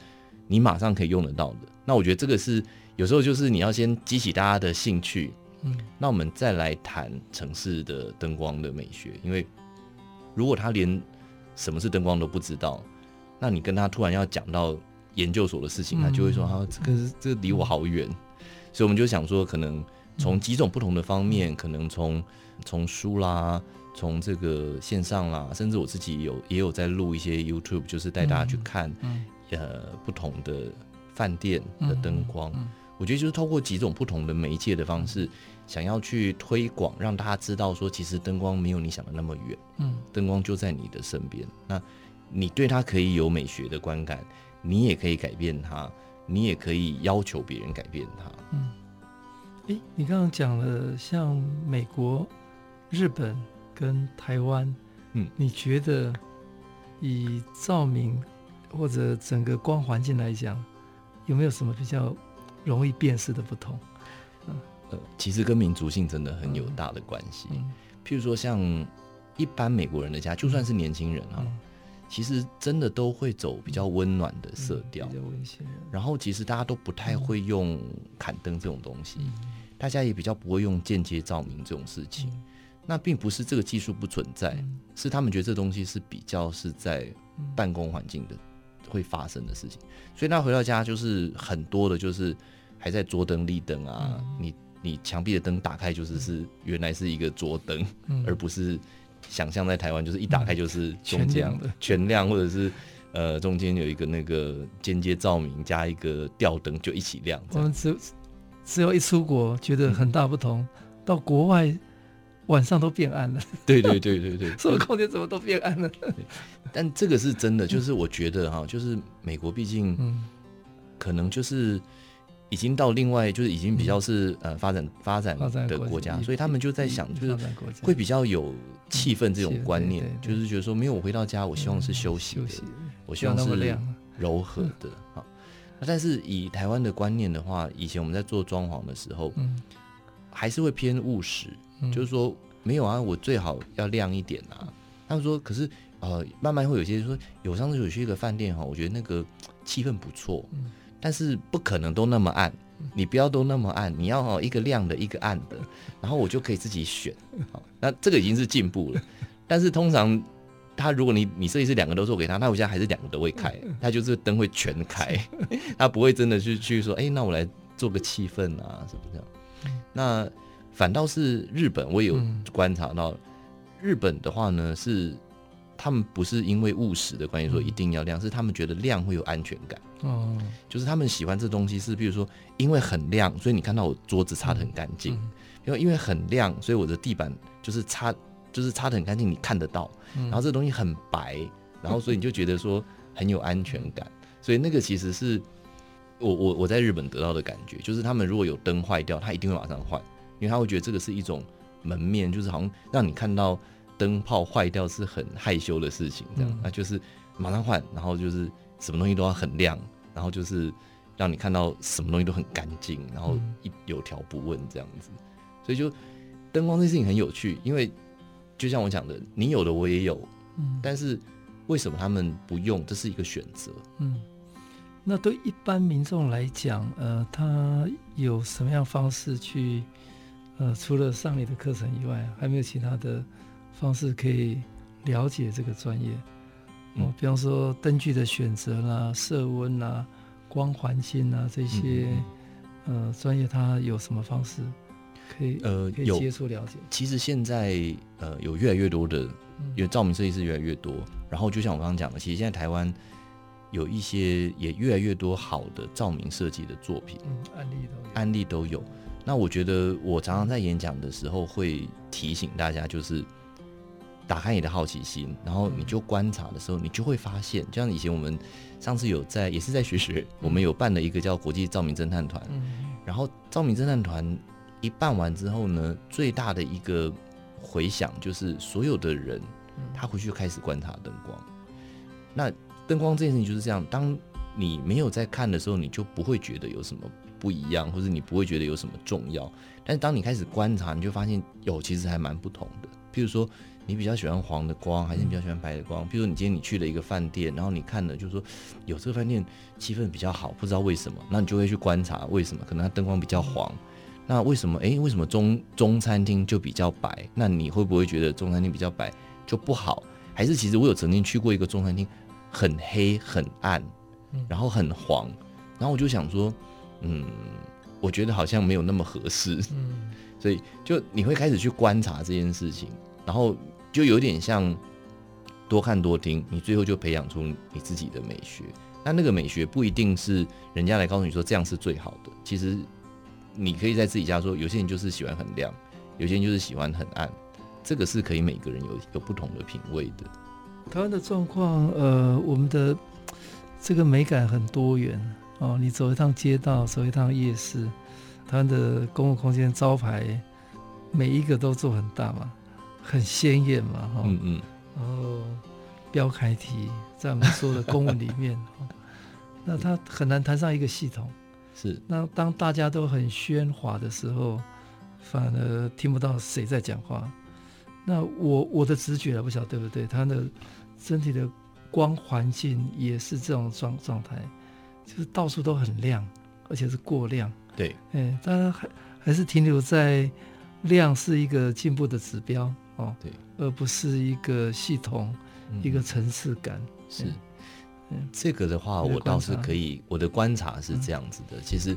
你马上可以用得到的。那我觉得这个是有时候就是你要先激起大家的兴趣，嗯，那我们再来谈城市的灯光的美学。因为如果他连什么是灯光都不知道，那你跟他突然要讲到研究所的事情，他就会说啊，这个是这个离我好远。所以我们就想说，可能。从几种不同的方面，可能从从书啦，从这个线上啦，甚至我自己有也有在录一些 YouTube，就是带大家去看，呃，不同的饭店的灯光。我觉得就是透过几种不同的媒介的方式，想要去推广，让大家知道说，其实灯光没有你想的那么远，嗯，灯光就在你的身边。那你对它可以有美学的观感，你也可以改变它，你也可以要求别人改变它，嗯。诶，你刚刚讲了像美国、日本跟台湾，嗯，你觉得以照明或者整个光环境来讲，有没有什么比较容易辨识的不同？嗯，呃，其实跟民族性真的很有大的关系。嗯，譬如说像一般美国人的家，就算是年轻人啊，嗯，其实真的都会走比较温暖的色调，嗯，比较温馨。然后其实大家都不太会用砍灯这种东西。嗯大家也比较不会用间接照明这种事情，嗯、那并不是这个技术不存在，嗯、是他们觉得这东西是比较是在办公环境的会发生的事情，所以他回到家就是很多的，就是还在桌灯立灯啊，嗯、你你墙壁的灯打开就是是原来是一个桌灯，嗯、而不是想象在台湾就是一打开就是中间的、嗯、全亮，或者是呃中间有一个那个间接照明加一个吊灯就一起亮。我们只只有一出国，觉得很大不同。嗯、到国外，晚上都变暗了。对对对对对，所有空间怎么都变暗了？但这个是真的，就是我觉得哈，就是美国毕竟，可能就是已经到另外，就是已经比较是呃发展发展的国家，所以他们就在想，就是会比较有气氛这种观念，就是觉得说，没有我回到家，我希望是休息的，我希望是柔和的啊。但是以台湾的观念的话，以前我们在做装潢的时候，嗯，还是会偏务实，嗯、就是说没有啊，我最好要亮一点啊。他们说，可是呃，慢慢会有些说，有上次有去一个饭店哈，我觉得那个气氛不错，嗯、但是不可能都那么暗，你不要都那么暗，你要哈一个亮的，一个暗的，然后我就可以自己选。好，那这个已经是进步了，但是通常。他如果你你设计师两个都做给他，那我现在还是两个都会开，他就是灯会全开，他不会真的去去说，哎、欸，那我来做个气氛啊什么这样。那反倒是日本，我也有观察到，日本的话呢是他们不是因为务实的关系说一定要亮，是他们觉得亮会有安全感。哦，就是他们喜欢这东西是，比如说因为很亮，所以你看到我桌子擦的很干净，因为因为很亮，所以我的地板就是擦。就是擦的很干净，你看得到，然后这东西很白，然后所以你就觉得说很有安全感，所以那个其实是我我我在日本得到的感觉，就是他们如果有灯坏掉，他一定会马上换，因为他会觉得这个是一种门面，就是好像让你看到灯泡坏掉是很害羞的事情，这样，那就是马上换，然后就是什么东西都要很亮，然后就是让你看到什么东西都很干净，然后一有条不紊这样子，所以就灯光这件事情很有趣，因为。就像我讲的，你有的我也有，嗯，但是为什么他们不用？这是一个选择，嗯。那对一般民众来讲，呃，他有什么样方式去，呃，除了上你的课程以外，还没有其他的方式可以了解这个专业？嗯，哦，比方说灯具的选择啦、色温啦、光环境啦这些，嗯，呃，专业它有什么方式？可以呃，可以接触了解。其实现在呃，有越来越多的，因为照明设计师越来越多。然后就像我刚刚讲的，其实现在台湾有一些也越来越多好的照明设计的作品，嗯，案例都有，案例都有。那我觉得我常常在演讲的时候会提醒大家，就是打开你的好奇心，然后你就观察的时候，你就会发现，就像以前我们上次有在也是在学学，我们有办了一个叫国际照明侦探团，然后照明侦探团。一办完之后呢，最大的一个回响就是所有的人，他回去就开始观察灯光。那灯光这件事情就是这样，当你没有在看的时候，你就不会觉得有什么不一样，或者你不会觉得有什么重要。但是当你开始观察，你就发现有其实还蛮不同的。譬如说，你比较喜欢黄的光，还是你比较喜欢白的光？譬如说，你今天你去了一个饭店，然后你看了，就是说有这个饭店气氛比较好，不知道为什么，那你就会去观察为什么？可能它灯光比较黄。那为什么？诶，为什么中中餐厅就比较白？那你会不会觉得中餐厅比较白就不好？还是其实我有曾经去过一个中餐厅，很黑很暗，然后很黄，然后我就想说，嗯，我觉得好像没有那么合适，嗯，所以就你会开始去观察这件事情，然后就有点像多看多听，你最后就培养出你自己的美学。那那个美学不一定是人家来告诉你说这样是最好的，其实。你可以在自己家说，有些人就是喜欢很亮，有些人就是喜欢很暗，这个是可以每个人有有不同的品味的。台湾的状况，呃，我们的这个美感很多元哦。你走一趟街道，走一趟夜市，台湾的公共空间招牌每一个都做很大嘛，很鲜艳嘛，哈、哦，嗯嗯，然后标楷体在我们说的公文里面，哦、那它很难谈上一个系统。是，那当大家都很喧哗的时候，反而听不到谁在讲话。那我我的直觉不晓得对不对？他的身体的光环境也是这种状状态，就是到处都很亮，而且是过亮。对，哎，当然还还是停留在亮是一个进步的指标哦，对，而不是一个系统、嗯、一个层次感。是。嗯这个的话，我倒是可以，我的观察是这样子的。其实，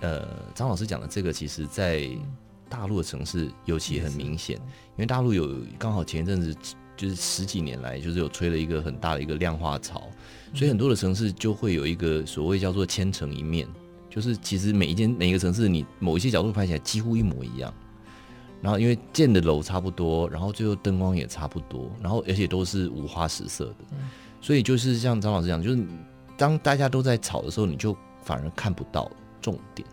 呃，张老师讲的这个，其实在大陆的城市尤其很明显，因为大陆有刚好前一阵子就是十几年来，就是有吹了一个很大的一个量化潮，所以很多的城市就会有一个所谓叫做千城一面，就是其实每一间每一个城市，你某一些角度拍起来几乎一模一样，然后因为建的楼差不多，然后最后灯光也差不多，然后而且都是五花十色的。所以就是像张老师讲，就是当大家都在吵的时候，你就反而看不到重点。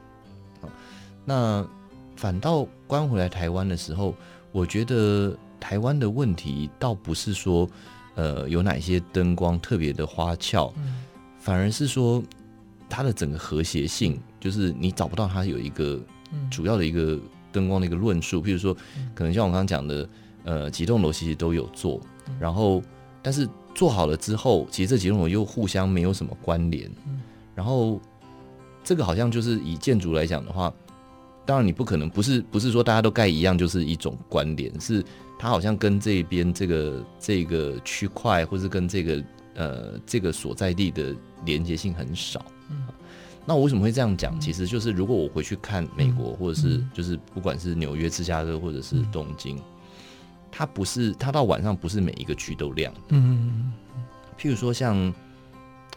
那反倒关回来台湾的时候，我觉得台湾的问题倒不是说，呃，有哪些灯光特别的花俏，反而是说它的整个和谐性，就是你找不到它有一个主要的一个灯光的一个论述。譬如说，可能像我刚刚讲的，呃，几栋楼其实都有做，然后但是。做好了之后，其实这几栋楼又互相没有什么关联。嗯，然后这个好像就是以建筑来讲的话，当然你不可能不是不是说大家都盖一样就是一种关联，是它好像跟这边这个这个区块，或是跟这个呃这个所在地的连接性很少。嗯，那我为什么会这样讲？其实就是如果我回去看美国，或者是就是不管是纽约、芝加哥或者是东京。它不是，它到晚上不是每一个区都亮的。嗯，譬如说像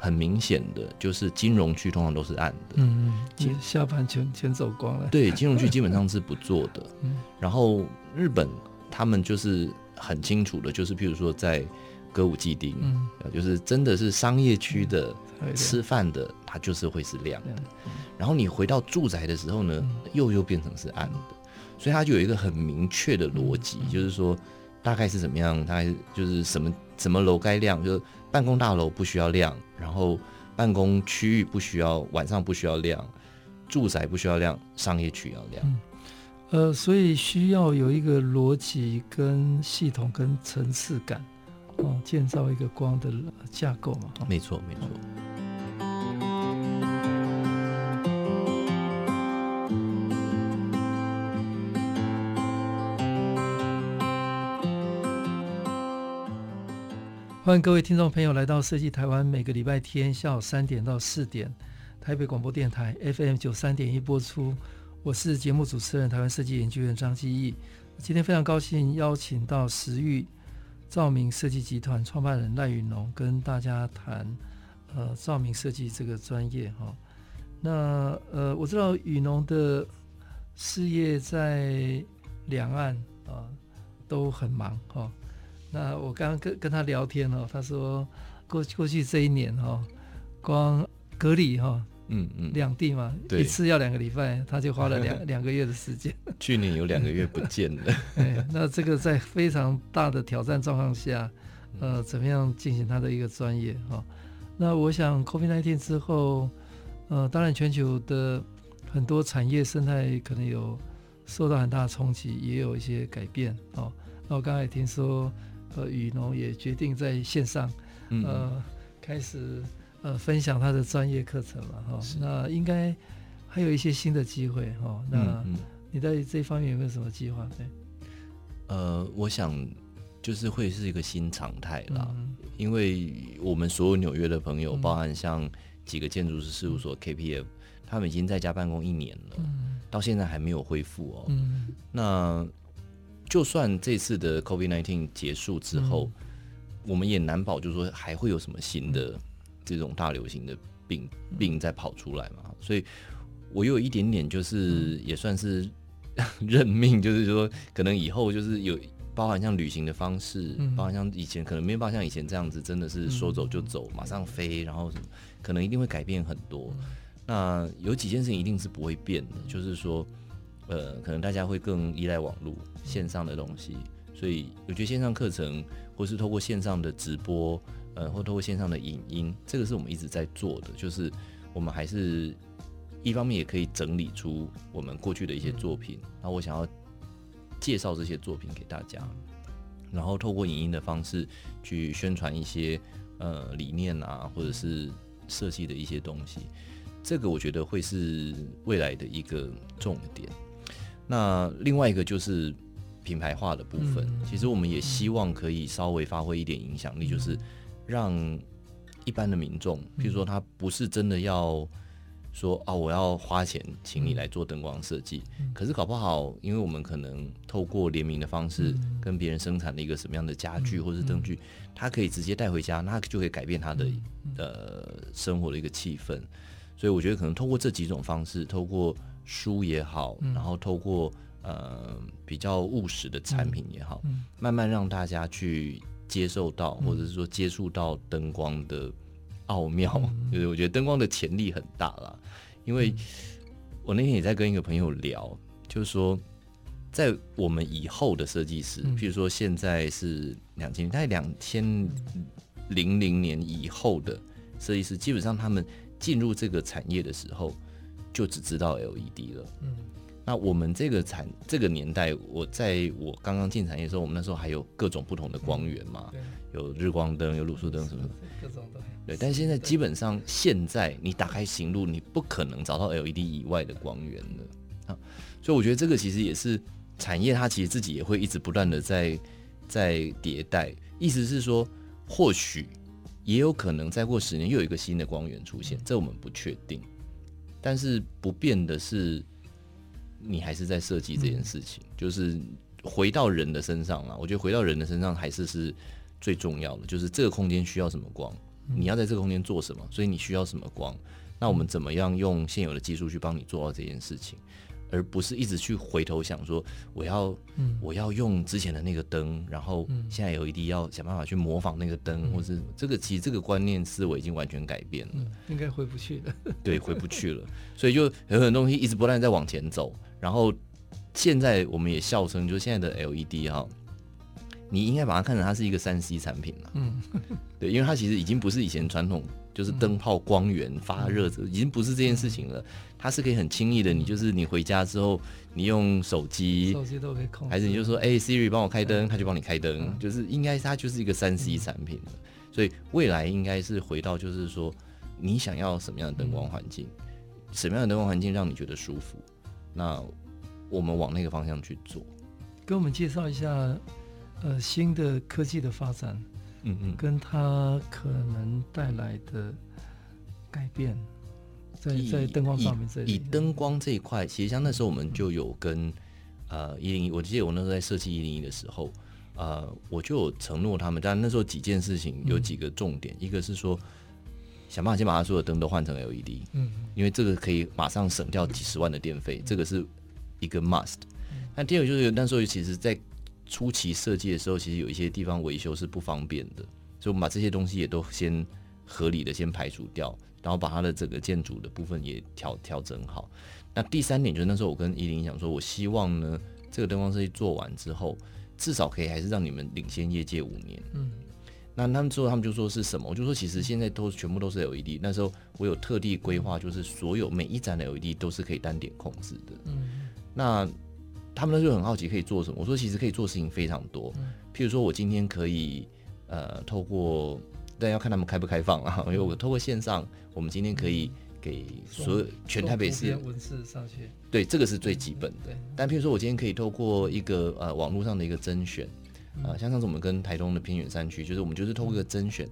很明显的，就是金融区通常都是暗的。嗯嗯，下班全全走光了。对，金融区基本上是不做的。嗯，然后日本他们就是很清楚的，就是譬如说在歌舞伎町，嗯，就是真的是商业区的吃饭的，它就是会是亮的。然后你回到住宅的时候呢，又又变成是暗的。所以它就有一个很明确的逻辑，嗯、就是说大概是怎么样，大概就是什么什么楼该亮，就是办公大楼不需要亮，然后办公区域不需要晚上不需要亮，住宅不需要亮，商业区要亮。嗯。呃，所以需要有一个逻辑跟系统跟层次感，哦，建造一个光的架构嘛。没错，没错。欢迎各位听众朋友来到设计台湾，每个礼拜天下午三点到四点，台北广播电台 FM 九三点一播出。我是节目主持人，台湾设计研究员张基义。今天非常高兴邀请到时域照明设计集团创办人赖宇农，跟大家谈呃照明设计这个专业哈。那呃我知道宇农的事业在两岸啊都很忙哈。那我刚刚跟跟他聊天哦，他说过过去这一年哦，光隔离哈，嗯嗯，两地嘛，一次要两个礼拜，他就花了两 两个月的时间。去年有两个月不见了。哎，那这个在非常大的挑战状况下，呃，怎么样进行他的一个专业哈？那我想，COVID-19 之后，呃，当然全球的很多产业生态可能有受到很大的冲击，也有一些改变哦。那我刚才也听说，呃，雨农也决定在线上，呃，嗯、开始呃分享他的专业课程嘛哈。那应该还有一些新的机会哈。那你在这方面有没有什么计划？对，呃，我想。就是会是一个新常态啦，嗯、因为我们所有纽约的朋友，嗯、包含像几个建筑师事务所 KPF，、嗯、他们已经在家办公一年了，嗯、到现在还没有恢复哦。嗯、那就算这次的 COVID-19 结束之后，嗯、我们也难保，就是说还会有什么新的这种大流行的病、嗯、病在跑出来嘛？所以我有一点点就是也算是 认命，就是说可能以后就是有。包含像旅行的方式，嗯、包含像以前可能没有办法像以前这样子，真的是说走就走，嗯、马上飞，然后什么，可能一定会改变很多。嗯、那有几件事情一定是不会变的，就是说，呃，可能大家会更依赖网络线上的东西，所以我觉得线上课程或是透过线上的直播，呃，或透过线上的影音，这个是我们一直在做的，就是我们还是一方面也可以整理出我们过去的一些作品，嗯、然后我想要。介绍这些作品给大家，然后透过影音的方式去宣传一些呃理念啊，或者是设计的一些东西，这个我觉得会是未来的一个重点。那另外一个就是品牌化的部分，其实我们也希望可以稍微发挥一点影响力，就是让一般的民众，譬如说他不是真的要。说啊，我要花钱请你来做灯光设计，嗯、可是搞不好，因为我们可能透过联名的方式跟别人生产了一个什么样的家具或是灯具，他可以直接带回家，那就可以改变他的呃生活的一个气氛。所以我觉得可能透过这几种方式，透过书也好，然后透过呃比较务实的产品也好，慢慢让大家去接受到，或者是说接触到灯光的。奥妙，就是我觉得灯光的潜力很大啦。因为我那天也在跟一个朋友聊，就是说，在我们以后的设计师，譬如说现在是两千，大概两千零零年以后的设计师，基本上他们进入这个产业的时候，就只知道 LED 了。嗯，那我们这个产这个年代，我在我刚刚进产业的时候，我们那时候还有各种不同的光源嘛，有日光灯，有卤素灯什么的，各种灯。对，但是现在基本上，现在你打开行路，你不可能找到 LED 以外的光源了啊。所以我觉得这个其实也是产业，它其实自己也会一直不断的在在迭代。意思是说，或许也有可能再过十年又有一个新的光源出现，这我们不确定。但是不变的是，你还是在设计这件事情，就是回到人的身上了。我觉得回到人的身上还是是最重要的，就是这个空间需要什么光。你要在这个空间做什么？所以你需要什么光？那我们怎么样用现有的技术去帮你做到这件事情，而不是一直去回头想说我要，我要用之前的那个灯，然后现在有一定要想办法去模仿那个灯，或是这个其实这个观念思维已经完全改变了，应该回不去了。对，回不去了。所以就有很多东西一直不断在往前走，然后现在我们也笑称，就是现在的 LED 哈。你应该把它看成它是一个三 C 产品了，嗯，对，因为它其实已经不是以前传统，就是灯泡光源发热，已经不是这件事情了。它是可以很轻易的，你就是你回家之后，你用手机，手机都可以控制，还是你就说，哎，Siri 帮我开灯，它就帮你开灯，就是应该它就是一个三 C 产品了。所以未来应该是回到就是说，你想要什么样的灯光环境，什么样的灯光环境让你觉得舒服，那我们往那个方向去做。给我们介绍一下。呃，新的科技的发展，嗯嗯，跟它可能带来的改变，在在灯光上面这里，以灯光这一块，其实像那时候我们就有跟呃一零一，我记得我那时候在设计一零一的时候，呃，我就有承诺他们，但那时候几件事情有几个重点，一个是说想办法先把它所有的灯都换成 LED，嗯，因为这个可以马上省掉几十万的电费，这个是一个 must。那第二个就是那时候其实，在初期设计的时候，其实有一些地方维修是不方便的，所以我们把这些东西也都先合理的先排除掉，然后把它的整个建筑的部分也调调整好。那第三点就是那时候我跟依林讲说，我希望呢，这个灯光设计做完之后，至少可以还是让你们领先业界五年。嗯，那他们之后他们就说是什么？我就说其实现在都全部都是 LED。那时候我有特地规划，就是所有每一盏 LED 都是可以单点控制的。嗯，那他们那时候很好奇可以做什么？我说其实可以做事情非常多。譬如说我今天可以呃透过，但要看他们开不开放啊。因为我透过线上，我们今天可以给所有全台北市文字上去。对，这个是最基本的。但譬如说我今天可以透过一个呃网络上的一个甄选。啊、呃，像上次我们跟台东的偏远山区，就是我们就是透过一个甄选，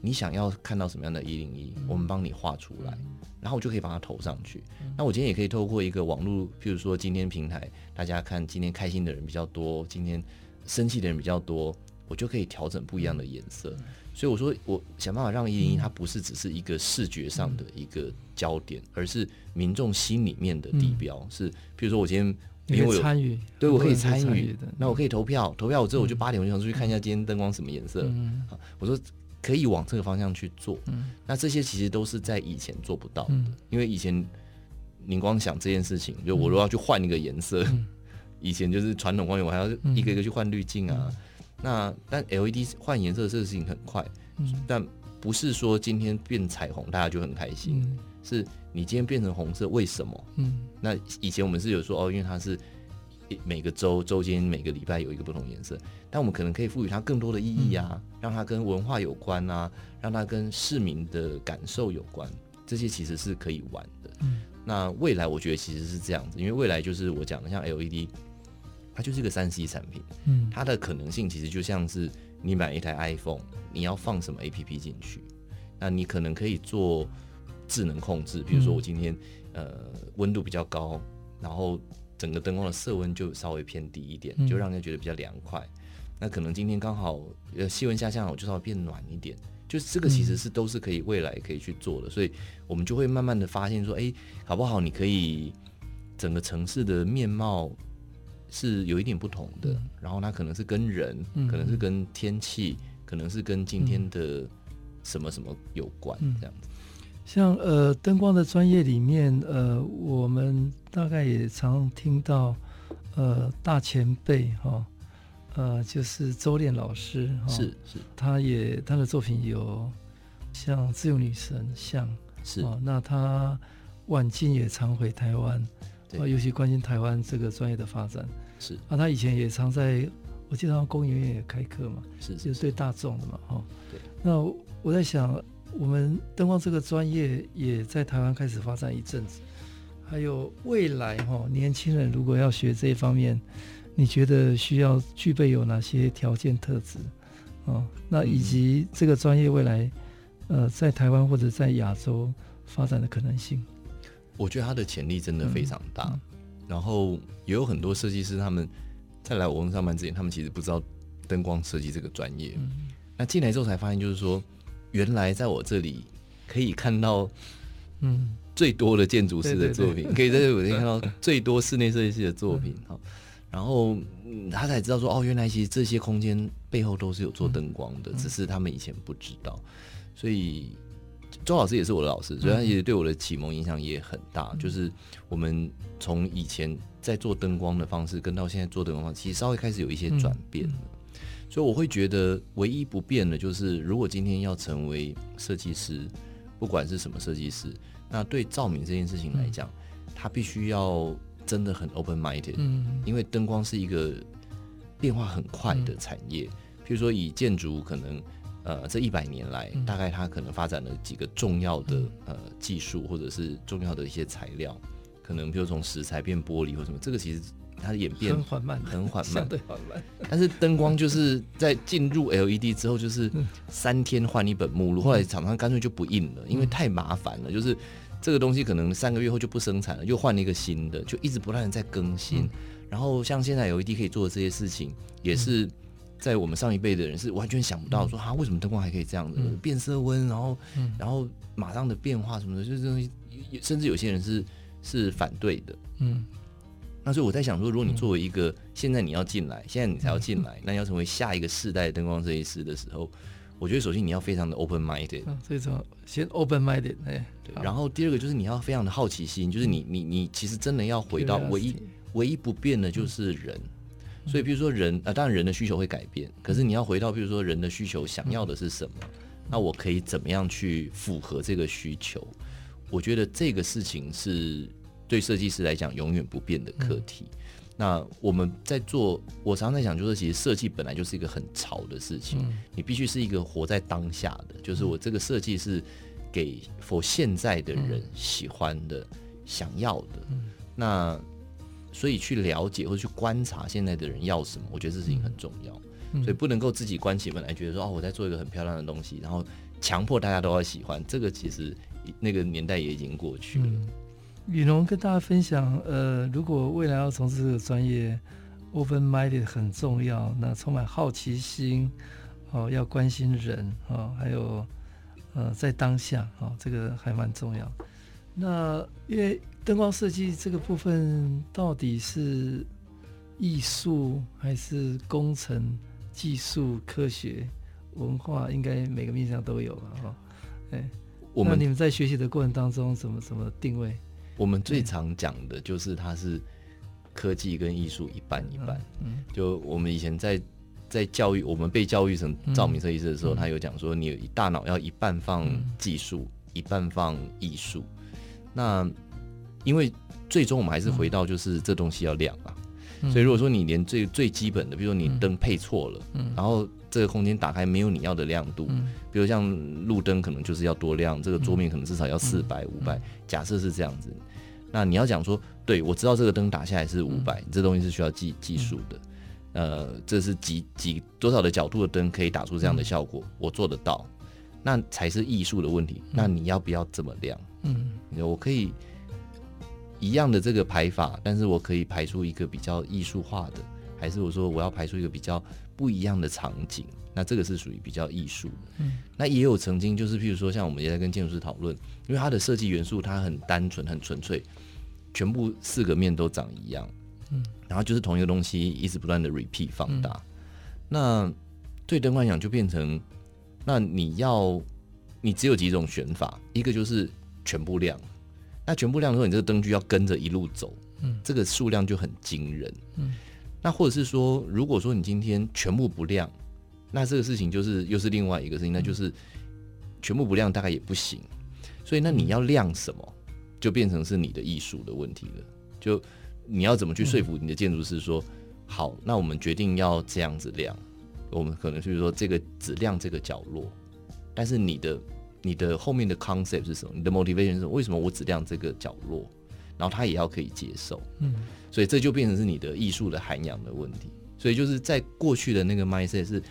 你想要看到什么样的一零一，我们帮你画出来，然后我就可以把它投上去。那我今天也可以透过一个网络，譬如说今天平台，大家看今天开心的人比较多，今天生气的人比较多，我就可以调整不一样的颜色。所以我说，我想办法让一零一它不是只是一个视觉上的一个焦点，而是民众心里面的地标。是，譬如说我今天。因为我有参与，对我可以参与，那我可以投票，投票我之后我就八点我就想出去看一下今天灯光什么颜色。嗯，我说可以往这个方向去做。嗯，那这些其实都是在以前做不到的，因为以前你光想这件事情，就我如果要去换一个颜色，以前就是传统光源，我还要一个一个去换滤镜啊。那但 LED 换颜色这个事情很快，但不是说今天变彩虹大家就很开心。是你今天变成红色，为什么？嗯，那以前我们是有说哦，因为它是每个周周间每个礼拜有一个不同颜色，但我们可能可以赋予它更多的意义啊，嗯、让它跟文化有关啊，让它跟市民的感受有关，这些其实是可以玩的。嗯，那未来我觉得其实是这样子，因为未来就是我讲的像 LED，它就是一个三 C 产品，嗯，它的可能性其实就像是你买一台 iPhone，你要放什么 APP 进去，那你可能可以做。智能控制，比如说我今天呃温度比较高，然后整个灯光的色温就稍微偏低一点，就让人觉得比较凉快。那可能今天刚好呃气温下降，我就稍微变暖一点。就是这个其实是都是可以未来可以去做的，所以我们就会慢慢的发现说，哎，好不好？你可以整个城市的面貌是有一点不同的，然后它可能是跟人，可能是跟天气，可能是跟今天的什么什么有关这样子。像呃灯光的专业里面，呃我们大概也常听到，呃大前辈哈、哦，呃就是周练老师哈，是、哦、是，他也他的作品有像自由女神像是。哦，那他晚近也常回台湾，对。啊尤其关心台湾这个专业的发展。是。啊，他以前也常在，我记得他工研院也开课嘛，是，是，是就是对大众的嘛哈，哦、对，那我在想。我们灯光这个专业也在台湾开始发展一阵子，还有未来哈，年轻人如果要学这一方面，你觉得需要具备有哪些条件特质？哦，那以及这个专业未来，呃，在台湾或者在亚洲发展的可能性？我觉得它的潜力真的非常大。嗯嗯、然后也有很多设计师，他们在来我们上班之前，他们其实不知道灯光设计这个专业。嗯、那进来之后才发现，就是说。原来在我这里可以看到，嗯，最多的建筑师的作品，可以在这里看到最多室内设计师的作品。好，然后他才知道说，哦，原来其实这些空间背后都是有做灯光的，只是他们以前不知道。所以周老师也是我的老师，所以他也对我的启蒙影响也很大。就是我们从以前在做灯光的方式，跟到现在做灯光方式，其实稍微开始有一些转变了。所以我会觉得唯一不变的，就是如果今天要成为设计师，不管是什么设计师，那对照明这件事情来讲，他必须要真的很 open minded，嗯，因为灯光是一个变化很快的产业。譬如说以建筑可能，呃，这一百年来，大概它可能发展了几个重要的呃技术，或者是重要的一些材料，可能比如从石材变玻璃或什么，这个其实。它的演变很缓慢，很缓慢，相对缓慢。但是灯光就是在进入 LED 之后，就是三天换一本目录。后来厂商干脆就不印了，因为太麻烦了。就是这个东西可能三个月后就不生产了，又换了一个新的，就一直不断的在更新。然后像现在 LED 可以做的这些事情，也是在我们上一辈的人是完全想不到说，说啊，为什么灯光还可以这样子变色温，然后然后马上的变化什么的，就是这东西，甚至有些人是是反对的，嗯。那所以我在想说，如果你作为一个现在你要进来，现在你才要进来，那要成为下一个世代灯光设计师的时候，我觉得首先你要非常的 open minded，这种先 open minded，哎，对。然后第二个就是你要非常的好奇心，就是你你你其实真的要回到唯一唯一不变的就是人，所以，比如说人啊，当然人的需求会改变，可是你要回到，比如说人的需求想要的是什么，那我可以怎么样去符合这个需求？我觉得这个事情是对设计师来讲永远不变的课题。那我们在做，我常常在想，就是其实设计本来就是一个很潮的事情，你必须是一个活在当下的，就是我这个设计是给 for 现在的人喜欢的、想要的。那所以去了解或者去观察现在的人要什么，我觉得这事情很重要。所以不能够自己关起门来觉得说哦，我在做一个很漂亮的东西，然后强迫大家都要喜欢。这个其实那个年代也已经过去了。雨农跟大家分享，呃，如果未来要从事这个专业，open-minded 很重要。那充满好奇心，哦，要关心人，哦，还有，呃，在当下，哦，这个还蛮重要。那因为灯光设计这个部分，到底是艺术还是工程、技术、科学、文化，应该每个面向都有了，哈、哦。哎，我们那你们在学习的过程当中，怎么怎么定位？我们最常讲的就是它是科技跟艺术一半一半。嗯就我们以前在在教育我们被教育成照明设计师的时候，他有讲说，你大脑要一半放技术，一半放艺术。那因为最终我们还是回到就是这东西要亮啊。所以如果说你连最最基本的，比如说你灯配错了，然后这个空间打开没有你要的亮度，比如像路灯可能就是要多亮，这个桌面可能至少要四百五百，假设是这样子，那你要讲说，对我知道这个灯打下来是五百，这东西是需要技技术的，呃，这是几几多少的角度的灯可以打出这样的效果，我做得到，那才是艺术的问题。那你要不要这么亮？嗯，我可以。一样的这个排法，但是我可以排出一个比较艺术化的，还是我说我要排出一个比较不一样的场景？那这个是属于比较艺术。嗯，那也有曾经就是，譬如说像我们也在跟建筑师讨论，因为它的设计元素它很单纯、很纯粹，全部四个面都长一样。嗯，然后就是同一个东西一直不断的 repeat 放大。嗯，那对灯光讲就变成，那你要你只有几种选法，一个就是全部亮。那全部亮的时候，你这个灯具要跟着一路走，嗯，这个数量就很惊人，嗯。那或者是说，如果说你今天全部不亮，那这个事情就是又是另外一个事情，那就是全部不亮大概也不行。所以，那你要亮什么，就变成是你的艺术的问题了。就你要怎么去说服你的建筑师说，好，那我们决定要这样子亮，我们可能就是说这个只亮这个角落，但是你的。你的后面的 concept 是什么？你的 motivation 是什么？为什么我只亮这个角落，然后他也要可以接受？嗯，所以这就变成是你的艺术的涵养的问题。所以就是在过去的那个 mindset 是，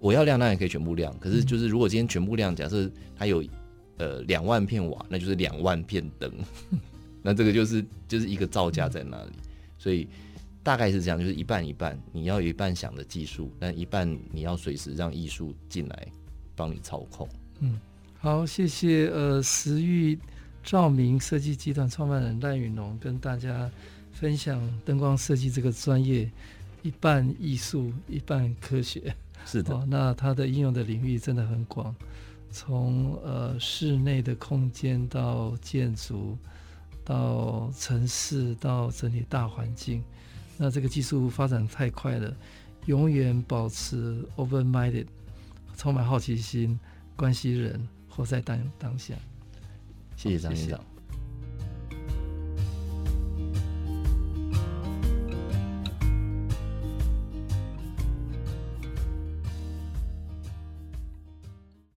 我要亮当然可以全部亮，可是就是如果今天全部亮，假设它有呃两万片瓦，那就是两万片灯，那这个就是就是一个造价在那里。所以大概是这样，就是一半一半，你要有一半想的技术，但一半你要随时让艺术进来帮你操控。嗯。好，谢谢。呃，时域照明设计集团创办人赖宇农跟大家分享灯光设计这个专业，一半艺术，一半科学。是的，哦，那它的应用的领域真的很广，从呃室内的空间到建筑，到城市，到整体大环境。那这个技术发展太快了，永远保持 open-minded，充满好奇心，关心人。活在当当下。谢谢张院长。